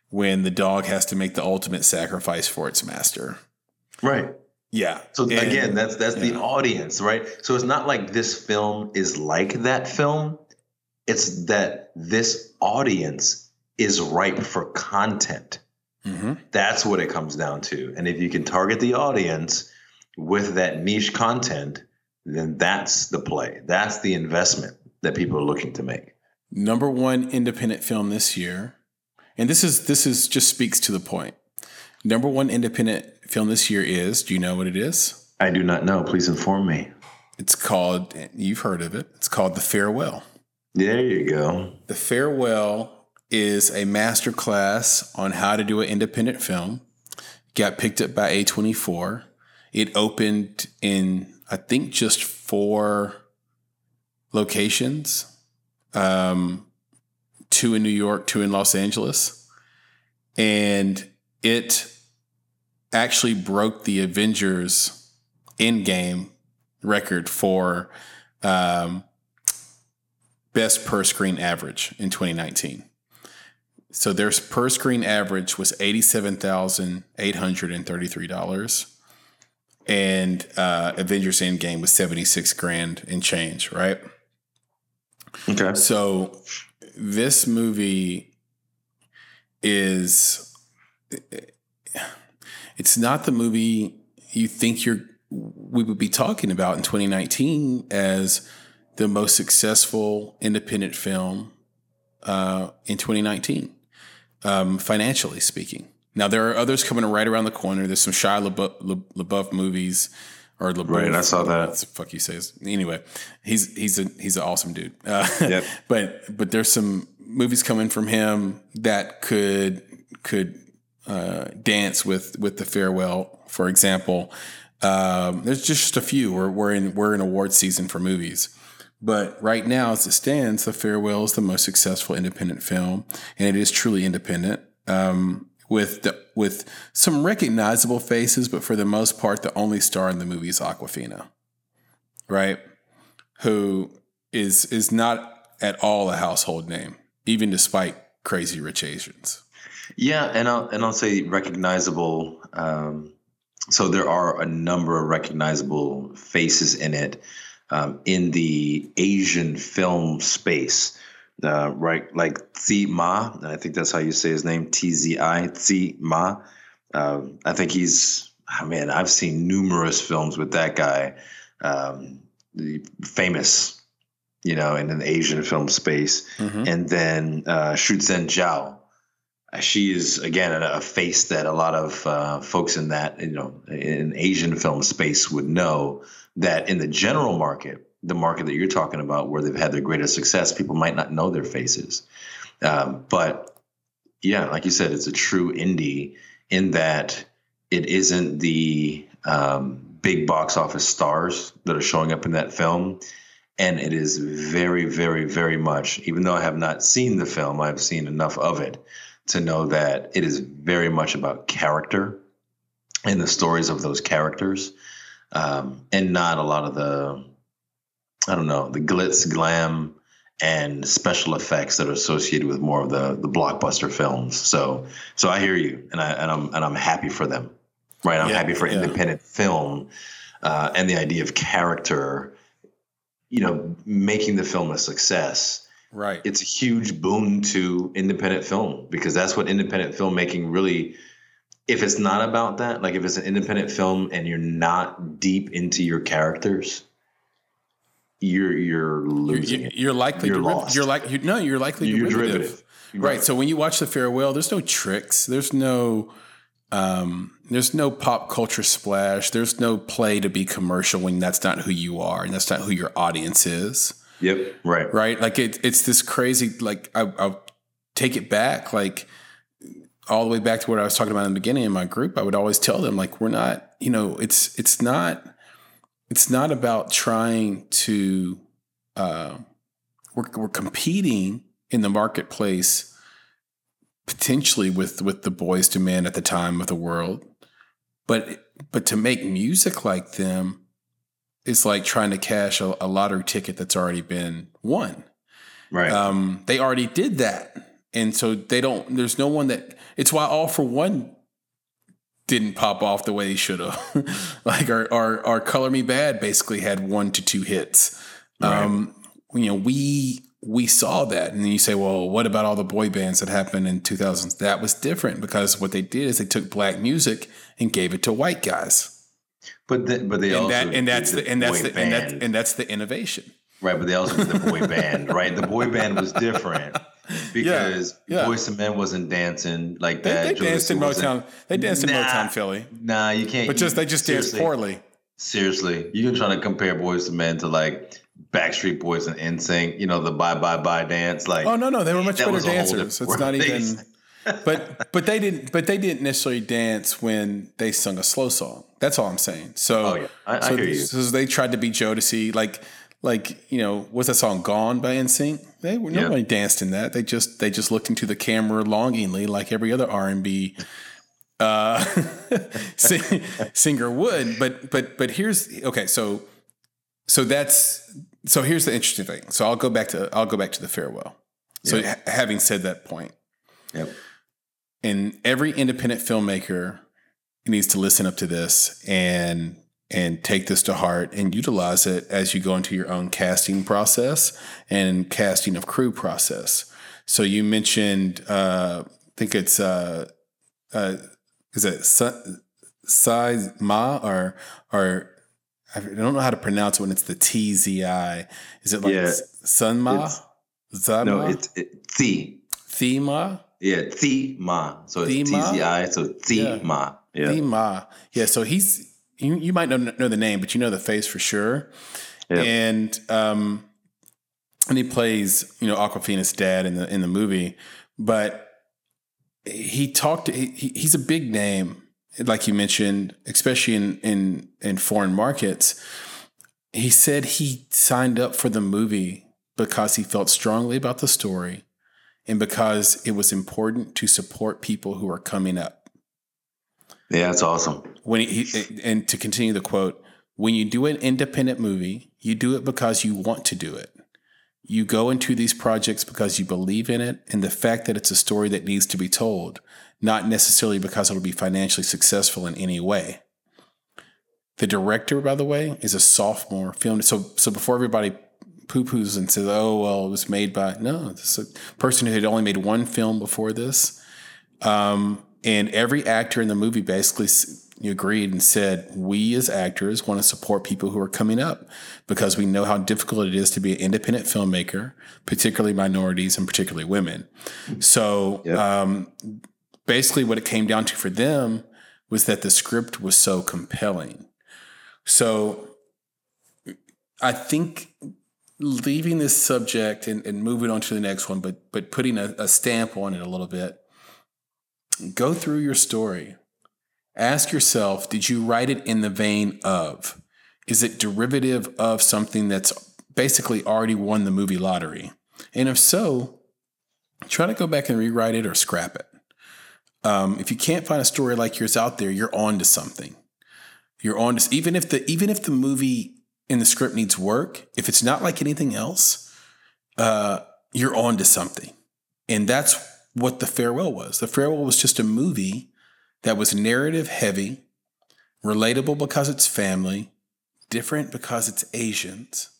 Speaker 1: when the dog has to make the ultimate sacrifice for its master.
Speaker 2: right.
Speaker 1: Yeah.
Speaker 2: So
Speaker 1: And-
Speaker 2: again, that's that's the audience, right? So it's not like this film is like that film. It's that this audience is ripe for content.
Speaker 1: Mhm.
Speaker 2: That's what it comes down to. And if you can target the audience with that niche content, then that's the play. That's the investment that people are looking to make.
Speaker 1: number one independent film this year, and this is this is just speaks to the point. Number one independent film this year is. Do you know what it is?
Speaker 2: I do not know. Please inform me.
Speaker 1: It's called. You've heard of it. It's called The Farewell.
Speaker 2: There you go.
Speaker 1: The Farewell is a master class on how to do an independent film. Got picked up by A24. It opened in, I think, just four locations um, two in New York, two in Los Angeles. And it actually broke the Avengers Endgame record for um, best per screen average in 2019. So their per screen average was $87,833. And uh, Avengers Endgame was 76 grand and change, right?
Speaker 2: Okay.
Speaker 1: So this movie is it's not the movie you think you're we would be talking about in 2019 as the most successful independent film uh, in 2019, um, financially speaking. Now there are others coming right around the corner. There's some Shia LaBeouf, LaBeouf movies, or LaBeouf.
Speaker 2: Right, I saw that.
Speaker 1: What the fuck you say? Anyway, he's he's a he's an awesome dude. Uh,
Speaker 2: Yep.
Speaker 1: but but there's some movies coming from him that could could uh, dance with with the farewell, for example. Um, there's just a few. We're we're in we're in award season for movies. But right now, as it stands, The Farewell is the most successful independent film, and it is truly independent. Um, with the, with some recognizable faces, but for the most part, the only star in the movie is Awkwafina, right? Who is is not at all a household name, even despite Crazy Rich Asians.
Speaker 2: Yeah, and I'll and I'll say recognizable. Um, so there are a number of recognizable faces in it um, in the Asian film space. Uh, right, like Tzi Ma, and I think that's how you say his name, T Z I, Tzi Ma. Um, I think he's, oh man, I've seen numerous films with that guy, um, famous, you know, in an Asian film space. Mm-hmm. And then uh, Shu Zhen Zhao, she is again a, face that a lot of uh, folks in that you know in Asian film space would know that in the general market, the market that you're talking about, where they've had their greatest success, people might not know their faces. Um, but yeah, like you said, it's a true indie in that it isn't the um, big box office stars that are showing up in that film. And it is very, very, very much, even though I have not seen the film, I've seen enough of it to know that it is very much about character and the stories of those characters, um, and not a lot of the, I don't know, the glitz, glam, and special effects that are associated with more of the the blockbuster films. So, so I hear you, and I and I'm and I'm happy for them, right? I'm yeah, happy for yeah. independent film uh, and the idea of character, you know, making the film a success
Speaker 1: Right.
Speaker 2: It's a huge boon to independent film because that's what independent filmmaking really if it's not about that, like if it's an independent film and you're not deep into your characters, you're you're losing
Speaker 1: you're, you're likely
Speaker 2: you're
Speaker 1: lost. you're like you no, you're likely
Speaker 2: you're derivative. derivative.
Speaker 1: Right. right. So when you watch the farewell, there's no tricks. There's no um, there's no pop culture splash. There's no play to be commercial when that's not who you are and that's not who your audience is.
Speaker 2: Yep. Right.
Speaker 1: Right. Like it, it's this crazy, like I, will take it back, like all the way back to what I was talking about in the beginning in my group. I would always tell them like, we're not, you know, it's, it's not, it's not about trying to, uh, we're, we're competing in the marketplace potentially with, with the Boyz II Men at the time of the world. But, but to make music like them, is like trying to cash a, a lottery ticket that's already been won.
Speaker 2: Right.
Speaker 1: Um, they already did that. And so they don't, there's no one that, it's why All-4-One didn't pop off the way he should have. like our, our, our Color Me Badd basically had one to two hits. Right. Um, you know, we, we saw that. And then you say, well, what about all the boy bands that happened in 2000s? That was different because what they did is they took black music and gave it to white guys.
Speaker 2: But the, but they
Speaker 1: and
Speaker 2: also
Speaker 1: that, and that's the, the and that's the and, that, and that's the innovation.
Speaker 2: Right, but they also did the boy band, right? The boy band was different because yeah, yeah. Boyz II Men wasn't dancing like that.
Speaker 1: They, danced in Motown. They danced nah, in Motown Philly.
Speaker 2: Nah, you can't.
Speaker 1: But just they just danced poorly.
Speaker 2: Seriously, you're trying to compare Boys and Men to like Backstreet Boys and NSYNC. You know the bye bye bye dance. Like,
Speaker 1: oh no, no, they were much better dancers. It's not even but but they didn't but they didn't necessarily dance when they sung a slow song. That's all I'm saying. So,
Speaker 2: oh, yeah. I,
Speaker 1: so,
Speaker 2: I hear you.
Speaker 1: so they tried to be Jodeci, like like you know, what's that song "Gone" by NSYNC? They were nobody yeah. danced in that. They just they just looked into the camera longingly, like every other R and B uh, singer would. But but but here's okay. So so that's so here's the interesting thing. So I'll go back to I'll go back to the farewell. So yep. ha- having said that point,
Speaker 2: yep.
Speaker 1: and every independent filmmaker needs to listen up to this and and take this to heart and utilize it as you go into your own casting process and casting of crew process. So you mentioned, uh, I think it's, uh, uh, is it size ma or or I don't know how to pronounce it when it's the T Z I. Is it like yeah, Sun Ma?
Speaker 2: No, it's it, Thi.
Speaker 1: Thema.
Speaker 2: Yeah, Thema. So it's T Z I. So Thema.
Speaker 1: Yeah. The Ma. Yeah. So he's you, you might know, know the name, but you know the face for sure. Yep. And um, and he plays you know Awkwafina's dad in the in the movie, but he talked. He, he's a big name, like you mentioned, especially in in in foreign markets. He said he signed up for the movie because he felt strongly about the story, and because it was important to support people who are coming up.
Speaker 2: Yeah, that's awesome.
Speaker 1: When he, he and to continue the quote, when you do an independent movie, you do it because you want to do it. You go into these projects because you believe in it and the fact that it's a story that needs to be told, not necessarily because it'll be financially successful in any way. The director, by the way, is a sophomore film. So, so before everybody poo poos and says, oh, well, it was made by, no, this is a person who had only made one film before this. Um, and every actor in the movie basically agreed and said, We as actors want to support people who are coming up because we know how difficult it is to be an independent filmmaker, particularly minorities and particularly women. So yep. um, basically, what it came down to for them was that the script was so compelling. So I think leaving this subject and, and moving on to the next one, but but putting a, a stamp on it a little bit. Go through your story ask yourself did you write it in the vein of? Is it derivative of something that's basically already won the movie lottery? And if so, try to go back and rewrite it or scrap it. Um, if you can't find a story like yours out there, you're on to something. You're on to even if the even if the movie in the script needs work, if it's not like anything else, uh, you're on to something. And that's what the farewell was. The farewell was just a movie that was narrative heavy, relatable because it's family, different because it's Asians.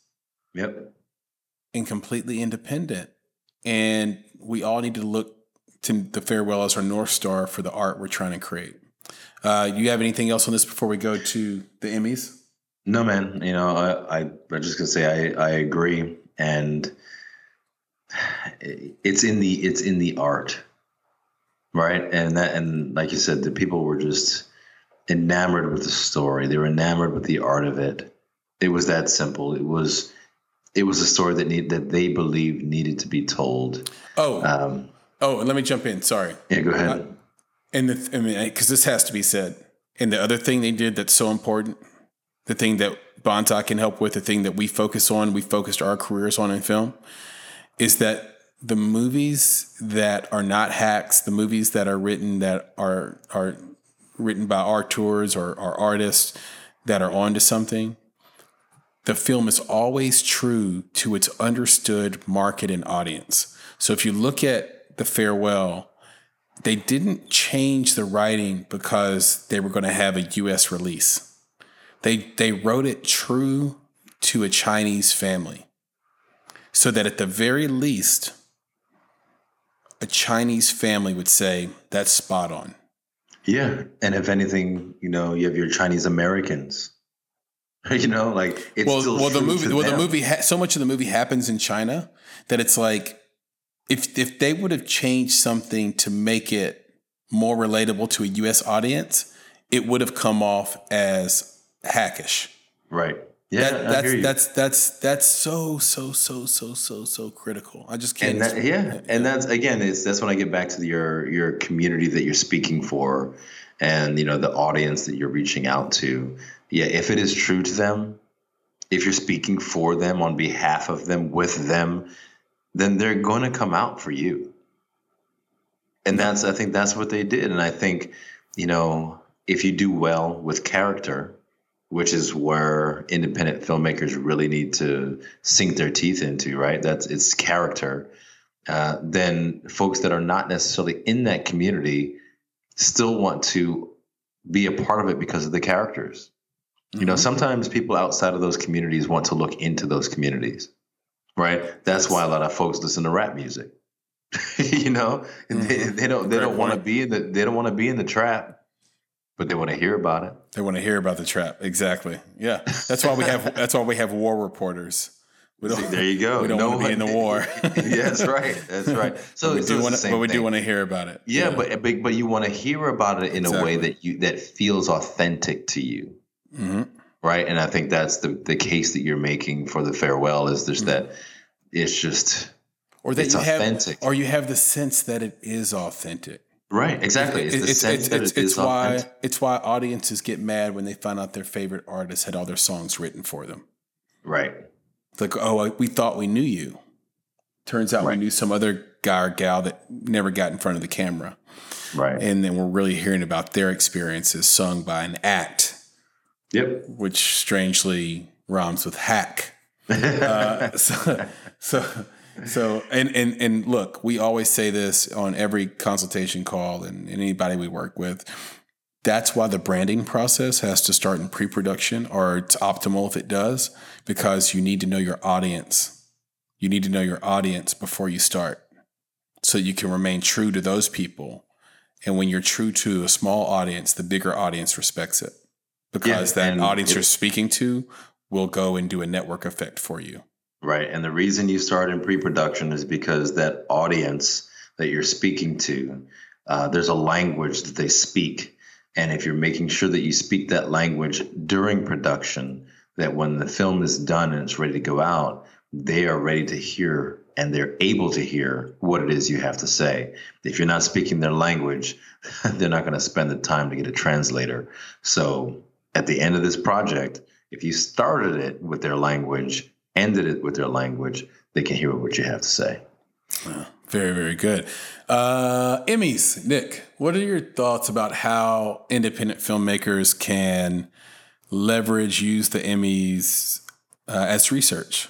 Speaker 2: Yep.
Speaker 1: And completely independent. And we all need to look to the farewell as our North Star for the art we're trying to create. Uh, you have anything else on this before we go to the Emmys?
Speaker 2: No, man. You know, I, I I'm just gonna say I I agree, and it's in the it's in the art right? And that, and like you said, the people were just enamored with the story. They were enamored with the art of it. It was that simple. It was, it was a story that need that they believed needed to be told.
Speaker 1: Oh, um, oh, let me jump in. Sorry.
Speaker 2: Yeah, go ahead.
Speaker 1: Uh, and the, I mean, because this has to be said. And the other thing they did that's so important, the thing that Banzai can help with, the thing that we focus on, we focused our careers on in film, is that the movies that are not hacks, the movies that are written that are are written by auteurs or, or artists that are onto something, the film is always true to its understood market and audience. So if you look at The Farewell, they didn't change the writing because they were going to have a US release. They they wrote it true to a Chinese family. So that at the very least, a Chinese family would say that's spot on.
Speaker 2: Yeah, and if anything, you know, you have your Chinese Americans. you know, like it's
Speaker 1: well,
Speaker 2: still
Speaker 1: well the movie, well, the movie, ha- so much of the movie happens in China that it's like if if they would have changed something to make it more relatable to a U.S. audience, it would have come off as hackish.
Speaker 2: Right.
Speaker 1: Yeah, that, that's that's that's that's so so so so so so critical. I just can't.
Speaker 2: And that, yeah, and that's again, it's that's when I get back to the, your your community that you're speaking for, and you know the audience that you're reaching out to. Yeah, if it is true to them, if you're speaking for them on behalf of them with them, then they're going to come out for you. And that's I think that's what they did, and I think you know if you do well with character which is where independent filmmakers really need to sink their teeth into, right? That's its character. Uh, then folks that are not necessarily in that community still want to be a part of it because of the characters. Mm-hmm. You know, mm-hmm. sometimes people outside of those communities want to look into those communities, right? That's why a lot of folks listen to rap music. you know, mm-hmm. they, they, don't they don't want to be in the they don't want to be in the trap but they want to hear about it.
Speaker 1: They want to hear about the trap. Exactly. Yeah. That's why we have that's why we have war reporters.
Speaker 2: We don't, there you go.
Speaker 1: We don't no want to be in the war.
Speaker 2: yeah, that's right. That's right. So,
Speaker 1: but we
Speaker 2: so
Speaker 1: do want to, but we do want to hear about it.
Speaker 2: Yeah, yeah, but but but you want to hear about it in exactly. a way that you that feels authentic to you. Mm-hmm. Right, and I think that's the the case that you're making for the farewell is just mm-hmm. that it's just
Speaker 1: or that you authentic. have or you have the sense that it is authentic
Speaker 2: Right, exactly.
Speaker 1: It's it's it's, it's, it's why authentic. it's why audiences get mad when they find out their favorite artist had all their songs written for them.
Speaker 2: Right.
Speaker 1: It's like, oh, we thought we knew you. Turns out right. we knew some other guy or gal that never got in front of the camera.
Speaker 2: Right.
Speaker 1: And then we're really hearing about their experiences sung by an act.
Speaker 2: Yep.
Speaker 1: Which strangely rhymes with hack. uh, so, so, so, and, and, and look, we always say this on every consultation call and, anybody we work with. That's why the branding process has to start in pre production, or it's optimal if it does, because you need to know your audience. You need to know your audience before you start so you can remain true to those people. And when you're true to a small audience, the bigger audience respects it because yeah, that audience you're speaking to will go and do a network effect for you.
Speaker 2: Right. And the reason you start in pre production is because that audience that you're speaking to, uh, there's a language that they speak. And if you're making sure that you speak that language during production, that when the film is done and it's ready to go out, they are ready to hear and they're able to hear what it is you have to say. If you're not speaking their language, they're not going to spend the time to get a translator. So at the end of this project, if you started it with their language, ended it with their language, they can hear what you have to say.
Speaker 1: very, very good. Uh, Emmys, Nick, what are your thoughts about how independent filmmakers can leverage, use the Emmys uh, as research?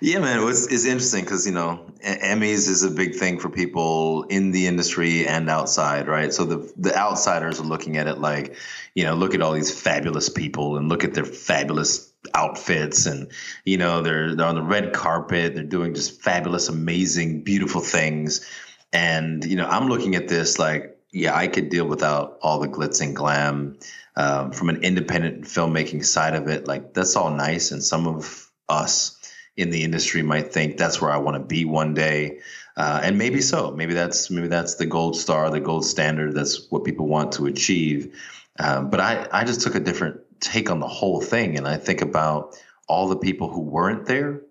Speaker 2: Yeah, man, it's, it's interesting because you know Emmys is a big thing for people in the industry and outside, right? So the the outsiders are looking at it like, you know, look at all these fabulous people and look at their fabulous outfits, and you know they're they're on the red carpet, they're doing just fabulous, amazing, beautiful things, and you know I'm looking at this like, yeah, I could deal without all the glitz and glam. Um, from an independent filmmaking side of it, like that's all nice, and some of us in the industry might think that's where I want to be one day. Uh, and maybe so. Maybe that's maybe that's the gold star, the gold standard. That's what people want to achieve. Um, but I, I just took a different take on the whole thing, and I think about all the people who weren't there,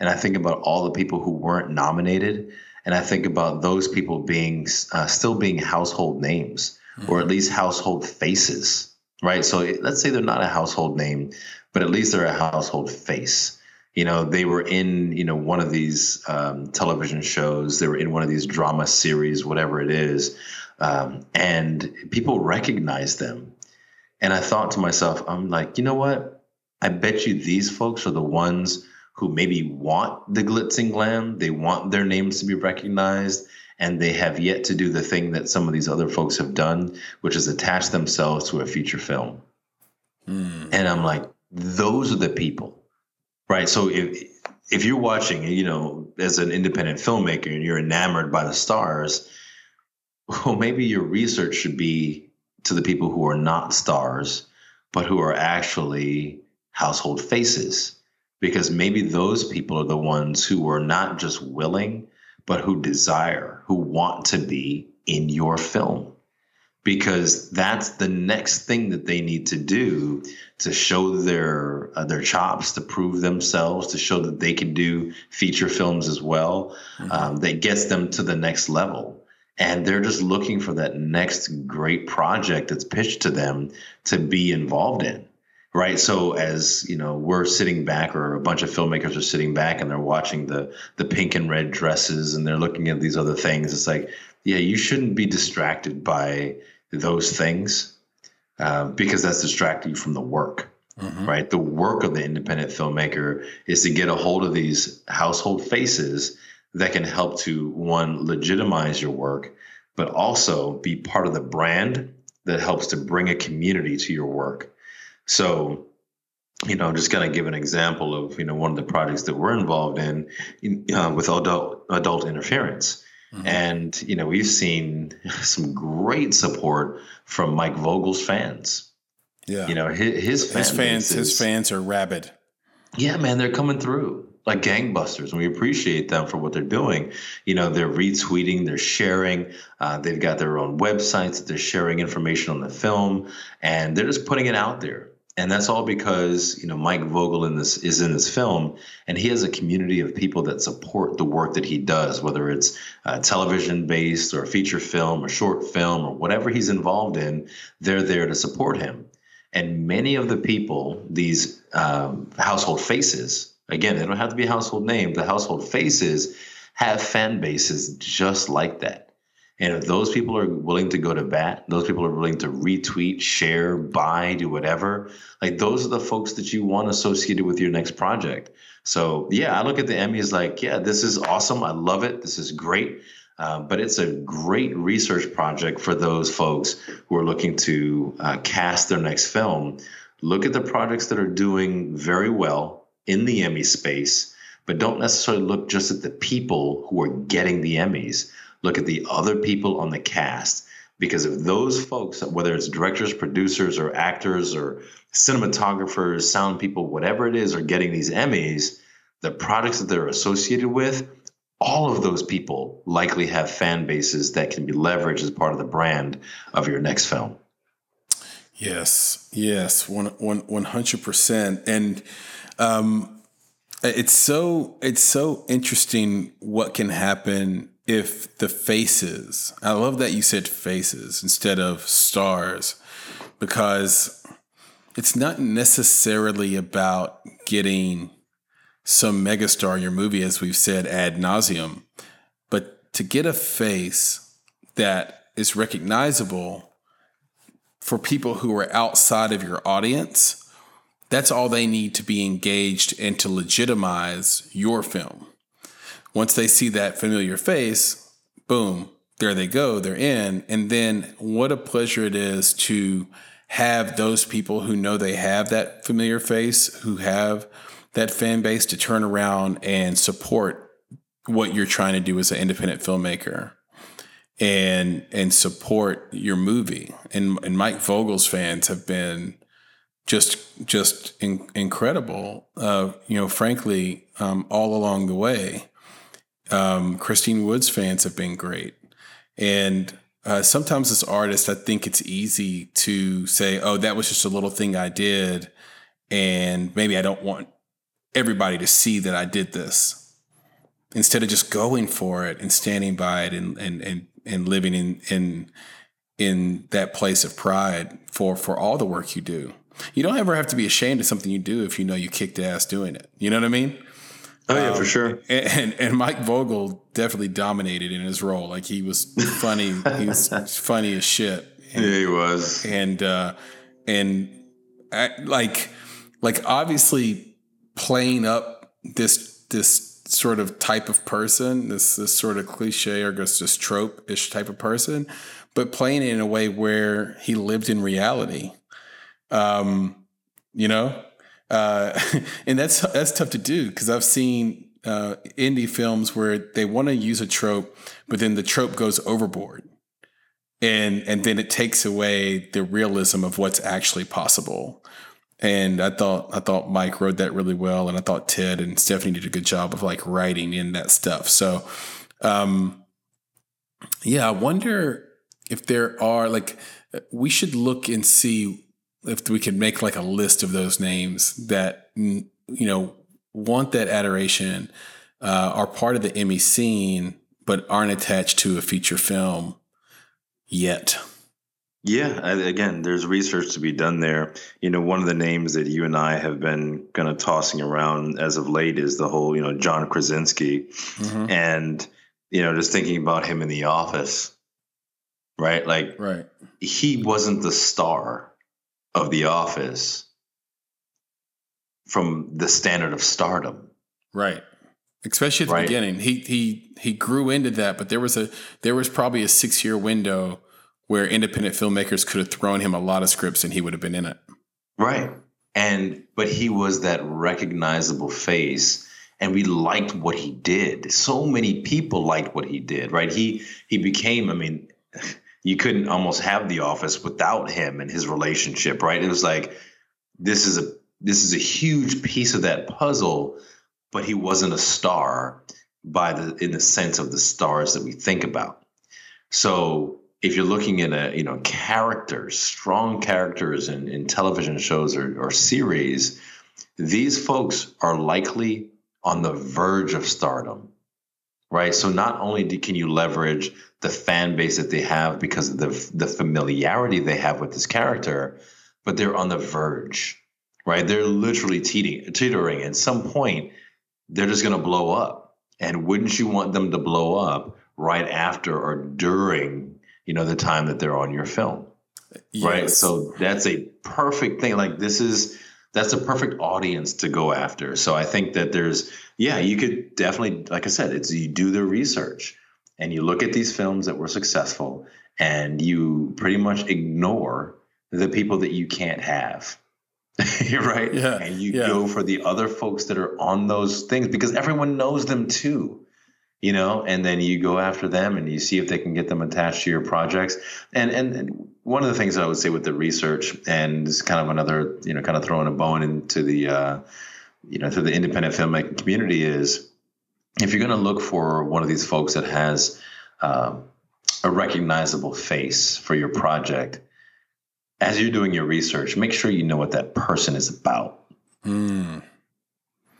Speaker 2: and I think about all the people who weren't nominated, and I think about those people being uh, still being household names mm-hmm. or at least household faces, right? So let's say they're not a household name, but at least they're a household face you know they were in you know one of these um, television shows they were in one of these drama series whatever it is um, and people recognize them and i thought to myself i'm like you know what i bet you these folks are the ones who maybe want the glitz and glam they want their names to be recognized and they have yet to do the thing that some of these other folks have done which is attach themselves to a feature film mm. and i'm like those are the people Right. So if if you're watching, you know, as an independent filmmaker and you're enamored by the stars, well, maybe your research should be to the people who are not stars, but who are actually household faces. Because maybe those people are the ones who are not just willing, but who desire, who want to be in your film because that's the next thing that they need to do to show their uh, their chops, to prove themselves, to show that they can do feature films as well. Mm-hmm. Um, that gets them to the next level. And they're just looking for that next great project that's pitched to them to be involved in. Right. So as you know, we're sitting back, or a bunch of filmmakers are sitting back, and they're watching the the pink and red dresses, and they're looking at these other things. It's like, yeah, you shouldn't be distracted by those things uh, because that's distracting you from the work. Mm-hmm. Right. The work of the independent filmmaker is to get a hold of these household faces that can help to one legitimize your work, but also be part of the brand that helps to bring a community to your work. So, you know, just kind of give an example of you know one of the projects that we're involved in uh, with adult adult interference. Mm-hmm. And, you know, we've seen some great support from Mike Vogel's fans.
Speaker 1: Yeah.
Speaker 2: You know, his, his,
Speaker 1: his fans, is, his fans are rabid.
Speaker 2: Yeah, man, they're coming through like gangbusters and we appreciate them for what they're doing you know they're retweeting they're sharing uh, they've got their own websites they're sharing information on the film and they're just putting it out there And that's all because, you know, Mike Vogel in this is in this film and he has a community of people that support the work that he does, whether it's uh, television based or feature film or short film or whatever he's involved in, they're there to support him. And many of the people, these um, household faces, again, they don't have to be household names, the household faces have fan bases just like that. And if those people are willing to go to bat, those people are willing to retweet, share, buy, do whatever, like those are the folks that you want associated with your next project. So, yeah, I look at the Emmys like, yeah, this is awesome. I love it. This is great. Uh, but it's a great research project for those folks who are looking to uh, cast their next film. Look at the projects that are doing very well in the Emmy space, but don't necessarily look just at the people who are getting the Emmys look at the other people on the cast. Because if those folks, whether it's directors, producers, or actors, or cinematographers, sound people, whatever it is, are getting these Emmys, the products that they're associated with, all of those people likely have fan bases that can be leveraged as part of the brand of your next film.
Speaker 1: Yes, yes, one one one hundred percent, and um, it's so it's so interesting what can happen if the faces, I love that you said faces instead of stars, because it's not necessarily about getting some megastar in your movie, as we've said ad nauseum, but to get a face that is recognizable for people who are outside of your audience, that's all they need to be engaged and to legitimize your film. Once they see that familiar face, boom, there they go, they're in. And then what a pleasure it is to have those people who know they have that familiar face, who have that fan base to turn around and support what you're trying to do as an independent filmmaker and and support your movie. And and Mike Vogel's fans have been just just in, incredible. Uh, you know, frankly, um, all along the way. Um, Christine Woods' fans have been great. And uh, sometimes as artists, I think it's easy to say, oh, that was just a little thing I did. And maybe I don't want everybody to see that I did this. Instead of just going for it and standing by it and, and, and, and living in, in, in that place of pride for, for all the work you do. You don't ever have to be ashamed of something you do if you know you kicked ass doing it. You know what I mean?
Speaker 2: Oh yeah, um, for sure.
Speaker 1: And and Mike Vogel definitely dominated in his role. Like he was funny. he was funny as shit.
Speaker 2: And, yeah, he was.
Speaker 1: And uh, and I, like like obviously playing up this this sort of type of person, this this sort of cliche or just this trope ish type of person, but playing it in a way where he lived in reality. Um, you know, uh, and that's that's tough to do because I've seen uh, indie films where they want to use a trope, but then the trope goes overboard, and and then it takes away the realism of what's actually possible. And I thought I thought Mike wrote that really well, and I thought Ted and Stephanie did a good job of like writing in that stuff. So, um, yeah, I wonder if there are like we should look and see if we can make like a list of those names that you know want that adoration, uh, are part of the Emmy scene, but aren't attached to a feature film yet.
Speaker 2: Yeah, again, there's research to be done there. You know, one of the names that you and I have been kind of tossing around as of late is the whole, you know, John Krasinski. Mm-hmm. And, you know, just thinking about him in the office, right? Like,
Speaker 1: right.
Speaker 2: he wasn't the star of The Office from the standard of stardom.
Speaker 1: Right. Especially at the right. beginning. He he he grew into that, but there was a there was probably a six year window where independent filmmakers could have thrown him a lot of scripts and he would have been in it.
Speaker 2: Right. And but he was that recognizable face and we liked what he did. So many people liked what he did, right? He he became, I mean, you couldn't almost have the office without him and his relationship, right? It was like this is a this is a huge piece of that puzzle, but he wasn't a star by the in the sense of the stars that we think about. So if you're looking at a you know characters, strong characters in, in television shows or, or series, these folks are likely on the verge of stardom, right? So not only do, can you leverage the fan base that they have because of the the familiarity they have with this character, but they're on the verge, right? They're literally teetering. teetering. At some point, they're just going to blow up. And wouldn't you want them to blow up right after or during, you know, the time that they're on your film? Yes. Right. So that's a perfect thing. Like this is that's a perfect audience to go after. So I think that there's yeah, you could definitely like I said, it's you do the research and you look at these films that were successful and you pretty much ignore the people that you can't have. right? Yeah. And you yeah. go for the other folks that are on those things because everyone knows them too. You know, and then you go after them and you see if they can get them attached to your projects. And and, one of the things I would say with the research, and is kind of another, you know, kind of throwing a bone into the uh, you know, to the independent filmmaking community is if you're going to look for one of these folks that has um, a recognizable face for your project, as you're doing your research, make sure you know what that person is about. Mm.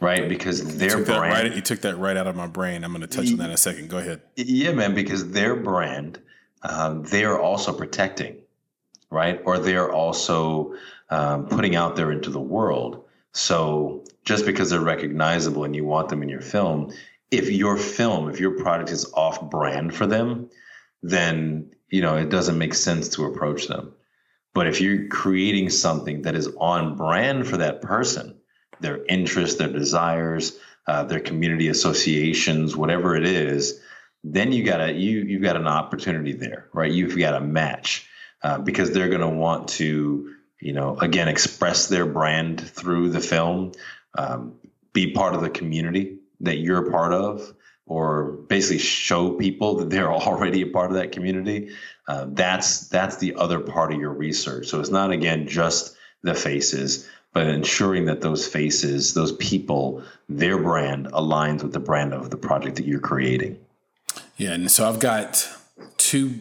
Speaker 2: Right? Because their
Speaker 1: you
Speaker 2: brand.
Speaker 1: Right, you took that right out of my brain. I'm going to touch on that in a second. Go ahead.
Speaker 2: Yeah, man, because their brand, um, they are also protecting, right? Or they're also um, putting out there into the world. So just because they're recognizable and you want them in your film, if your film, if your product is off brand for them, then you know it doesn't make sense to approach them. But if you're creating something that is on brand for that person, their interests, their desires, uh, their community associations, whatever it is, then you got a you you've got an opportunity there, right? You've got a match uh, because they're going to want to, you know, again express their brand through the film, um, be part of the community that you're a part of, or basically show people that they're already a part of that community. Uh, that's that's the other part of your research. So it's not again just the faces, but ensuring that those faces, those people, their brand aligns with the brand of the project that you're creating.
Speaker 1: Yeah, and so I've got two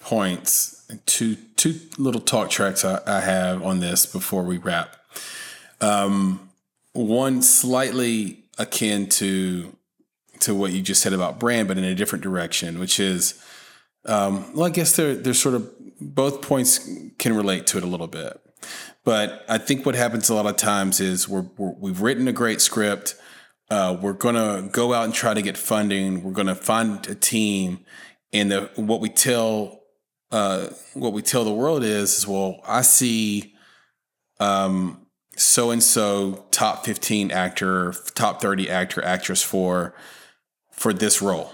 Speaker 1: points, two two little talk tracks I, I have on this before we wrap. Um, one slightly akin to to what you just said about brand, but in a different direction, which is, um, well, I guess they're they're sort of both points can relate to it a little bit. But I think what happens a lot of times is we're, we have written a great script. Uh, we're gonna go out and try to get funding. We're gonna find a team, and the, what we tell uh, what we tell the world is, is well, I see so and so top 15 actor, top 30 actor, actress for for this role.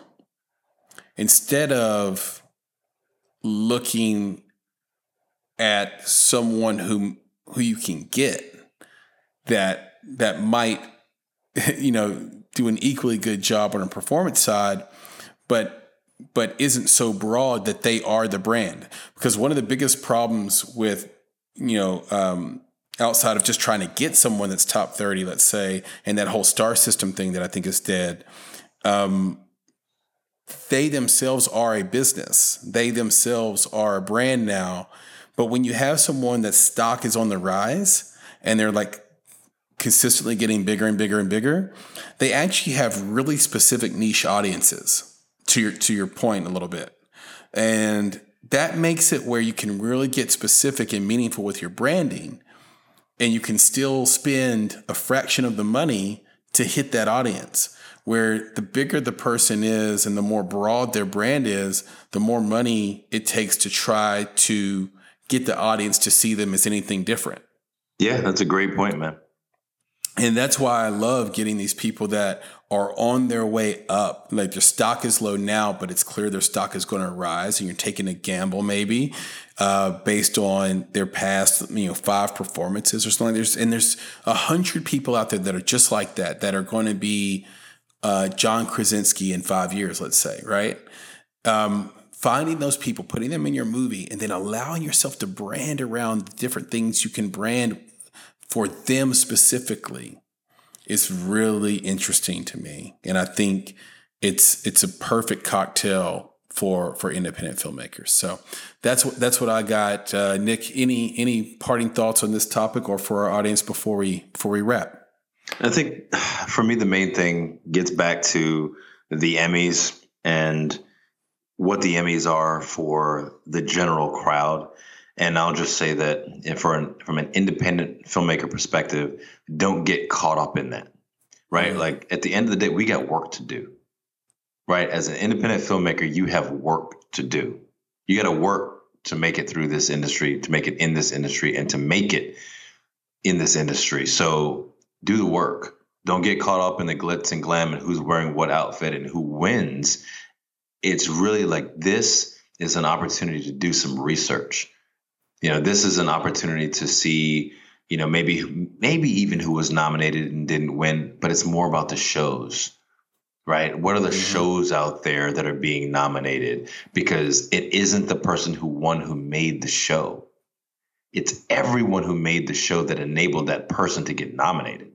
Speaker 1: Instead of looking at someone who who you can get that that might you know do an equally good job on a performance side but but isn't so broad that they are the brand because one of the biggest problems with you know um, outside of just trying to get someone that's top 30 let's say and that whole star system thing that i think is dead um, they themselves are a business. They themselves are a brand now. But when you have someone that stock is on the rise and they're like consistently getting bigger and bigger and bigger, they actually have really specific niche audiences. To your to your point a little bit. And that makes it where you can really get specific and meaningful with your branding and you can still spend a fraction of the money to hit that audience where the bigger the person is and the more broad their brand is, the more money it takes to try to get the audience to see them as anything different.
Speaker 2: Yeah, that's a great point, man.
Speaker 1: And that's why I love getting these people that are on their way up. Like their stock is low now, but it's clear their stock is going to rise, and you're taking a gamble maybe uh, based on their past, you know, five performances or something. There's and there's a hundred people out there that are just like that that are going to be uh, John Krasinski in five years, let's say, right? Um, finding those people, putting them in your movie, and then allowing yourself to brand around different things you can brand for them specifically is really interesting to me. And I think it's it's a perfect cocktail for for independent filmmakers. So that's what that's what I got. Uh, Nick, any any parting thoughts on this topic or for our audience before we before we wrap?
Speaker 2: I think for me the main thing gets back to the Emmys and what the Emmys are for the general crowd. And I'll just say that for an, from an independent filmmaker perspective, don't get caught up in that, right? Mm-hmm. Like at the end of the day, we got work to do, right? As an independent filmmaker, you have work to do. You got to work to make it through this industry, to make it in this industry, and to make it in this industry. So do the work. Don't get caught up in the glitz and glam and who's wearing what outfit and who wins. It's really like this is an opportunity to do some research. You know, this is an opportunity to see, you know, maybe maybe even who was nominated and didn't win, but it's more about the shows. Right? What are the mm-hmm. shows out there that are being nominated? Because it isn't the person who won who made the show. It's everyone who made the show that enabled that person to get nominated.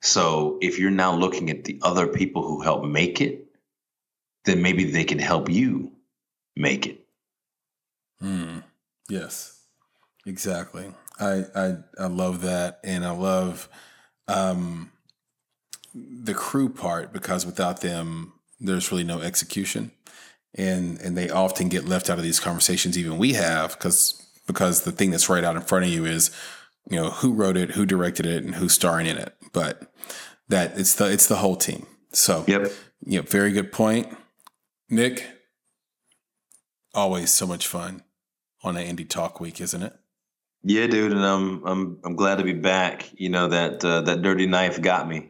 Speaker 2: So if you're now looking at the other people who helped make it, then maybe they can help you make it.
Speaker 1: Hmm. Yes, exactly. I, I I love that, and I love um, the crew part because without them, there's really no execution, and and they often get left out of these conversations. Even we have because because the thing that's right out in front of you is you know who wrote it, who directed it, and who's starring in it. But that it's the it's the whole team. So
Speaker 2: yep,
Speaker 1: yeah, very good point, Nick. Always so much fun on an indie talk week, isn't it?
Speaker 2: Yeah, dude, and I'm I'm I'm glad to be back. You know that uh, that dirty knife got me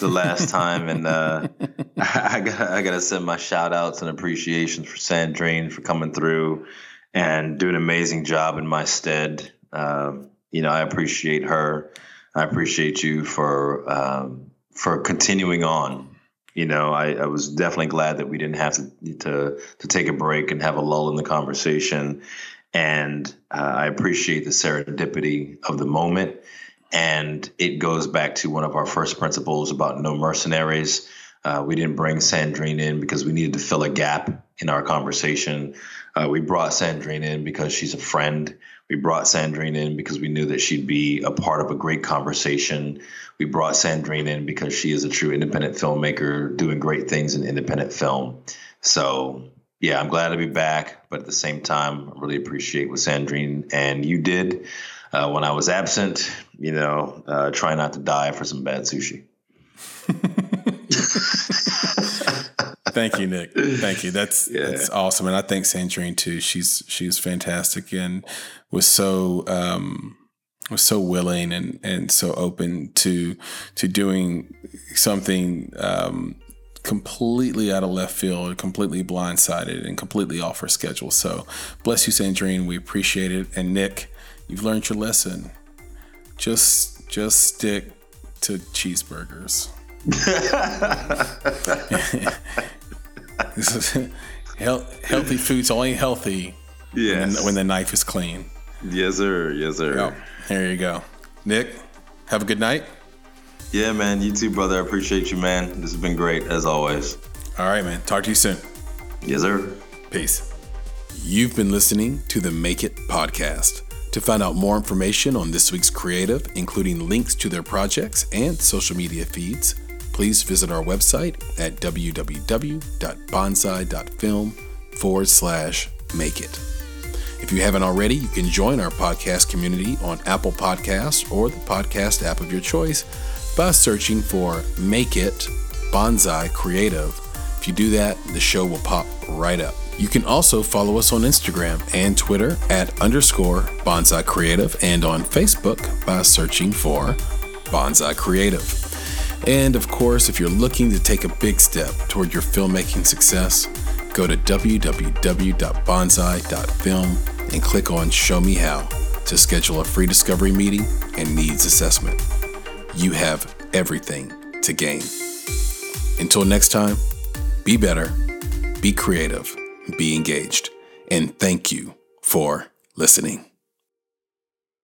Speaker 2: the last time, and uh, I got I got to send my shout outs and appreciations for Sandrine for coming through and doing an amazing job in my stead. Um, you know, I appreciate her. I appreciate you for um, for continuing on. You know, I, I, was definitely glad that we didn't have to, to to take a break and have a lull in the conversation. And uh, I appreciate the serendipity of the moment. And it goes back to one of our first principles about no mercenaries. Uh, we didn't bring Sandrine in because we needed to fill a gap in our conversation. Uh, we brought Sandrine in because she's a friend. We brought Sandrine in because we knew that she'd be a part of a great conversation. We brought Sandrine in because she is a true independent filmmaker doing great things in independent film. So, yeah, I'm glad to be back, but at the same time, I really appreciate what Sandrine and you did uh, when I was absent. You know, uh, try not to die for some bad sushi.
Speaker 1: Thank you, Nick. Thank you. That's yeah. that's awesome, and I thank Sandrine too. She's she's fantastic and was so um, was so willing and and so open to to doing something um, completely out of left field, completely blindsided, and completely off her schedule. So bless you, Sandrine. We appreciate it. And Nick, you've learned your lesson. Just just stick to cheeseburgers. healthy food's only healthy yes. when, when, the knife is clean.
Speaker 2: Yes, sir. Yes, sir. Yep.
Speaker 1: There you go. Nick, have a good night.
Speaker 2: Yeah, man. You too, brother. I appreciate you, man. This has been great, as always.
Speaker 1: All right, man. Talk to you soon.
Speaker 2: Yes, sir.
Speaker 1: Peace. You've been listening to the Make It podcast. To find out more information on this week's creative, including links to their projects and social media feeds, please visit our website at www.bonsai.film forward slash make it. If you haven't already, you can join our podcast community on Apple Podcasts or the podcast app of your choice by searching for Make It Bonsai Creative. If you do that, the show will pop right up. You can also follow us on Instagram and Twitter at underscore Bonsai Creative and on Facebook by searching for Bonsai Creative. And of course, if you're looking to take a big step toward your filmmaking success, go to www.bonsai.film and click on Show Me How to schedule a free discovery meeting and needs assessment. You have everything to gain. Until next time, be better, be creative, be engaged, and thank you for listening.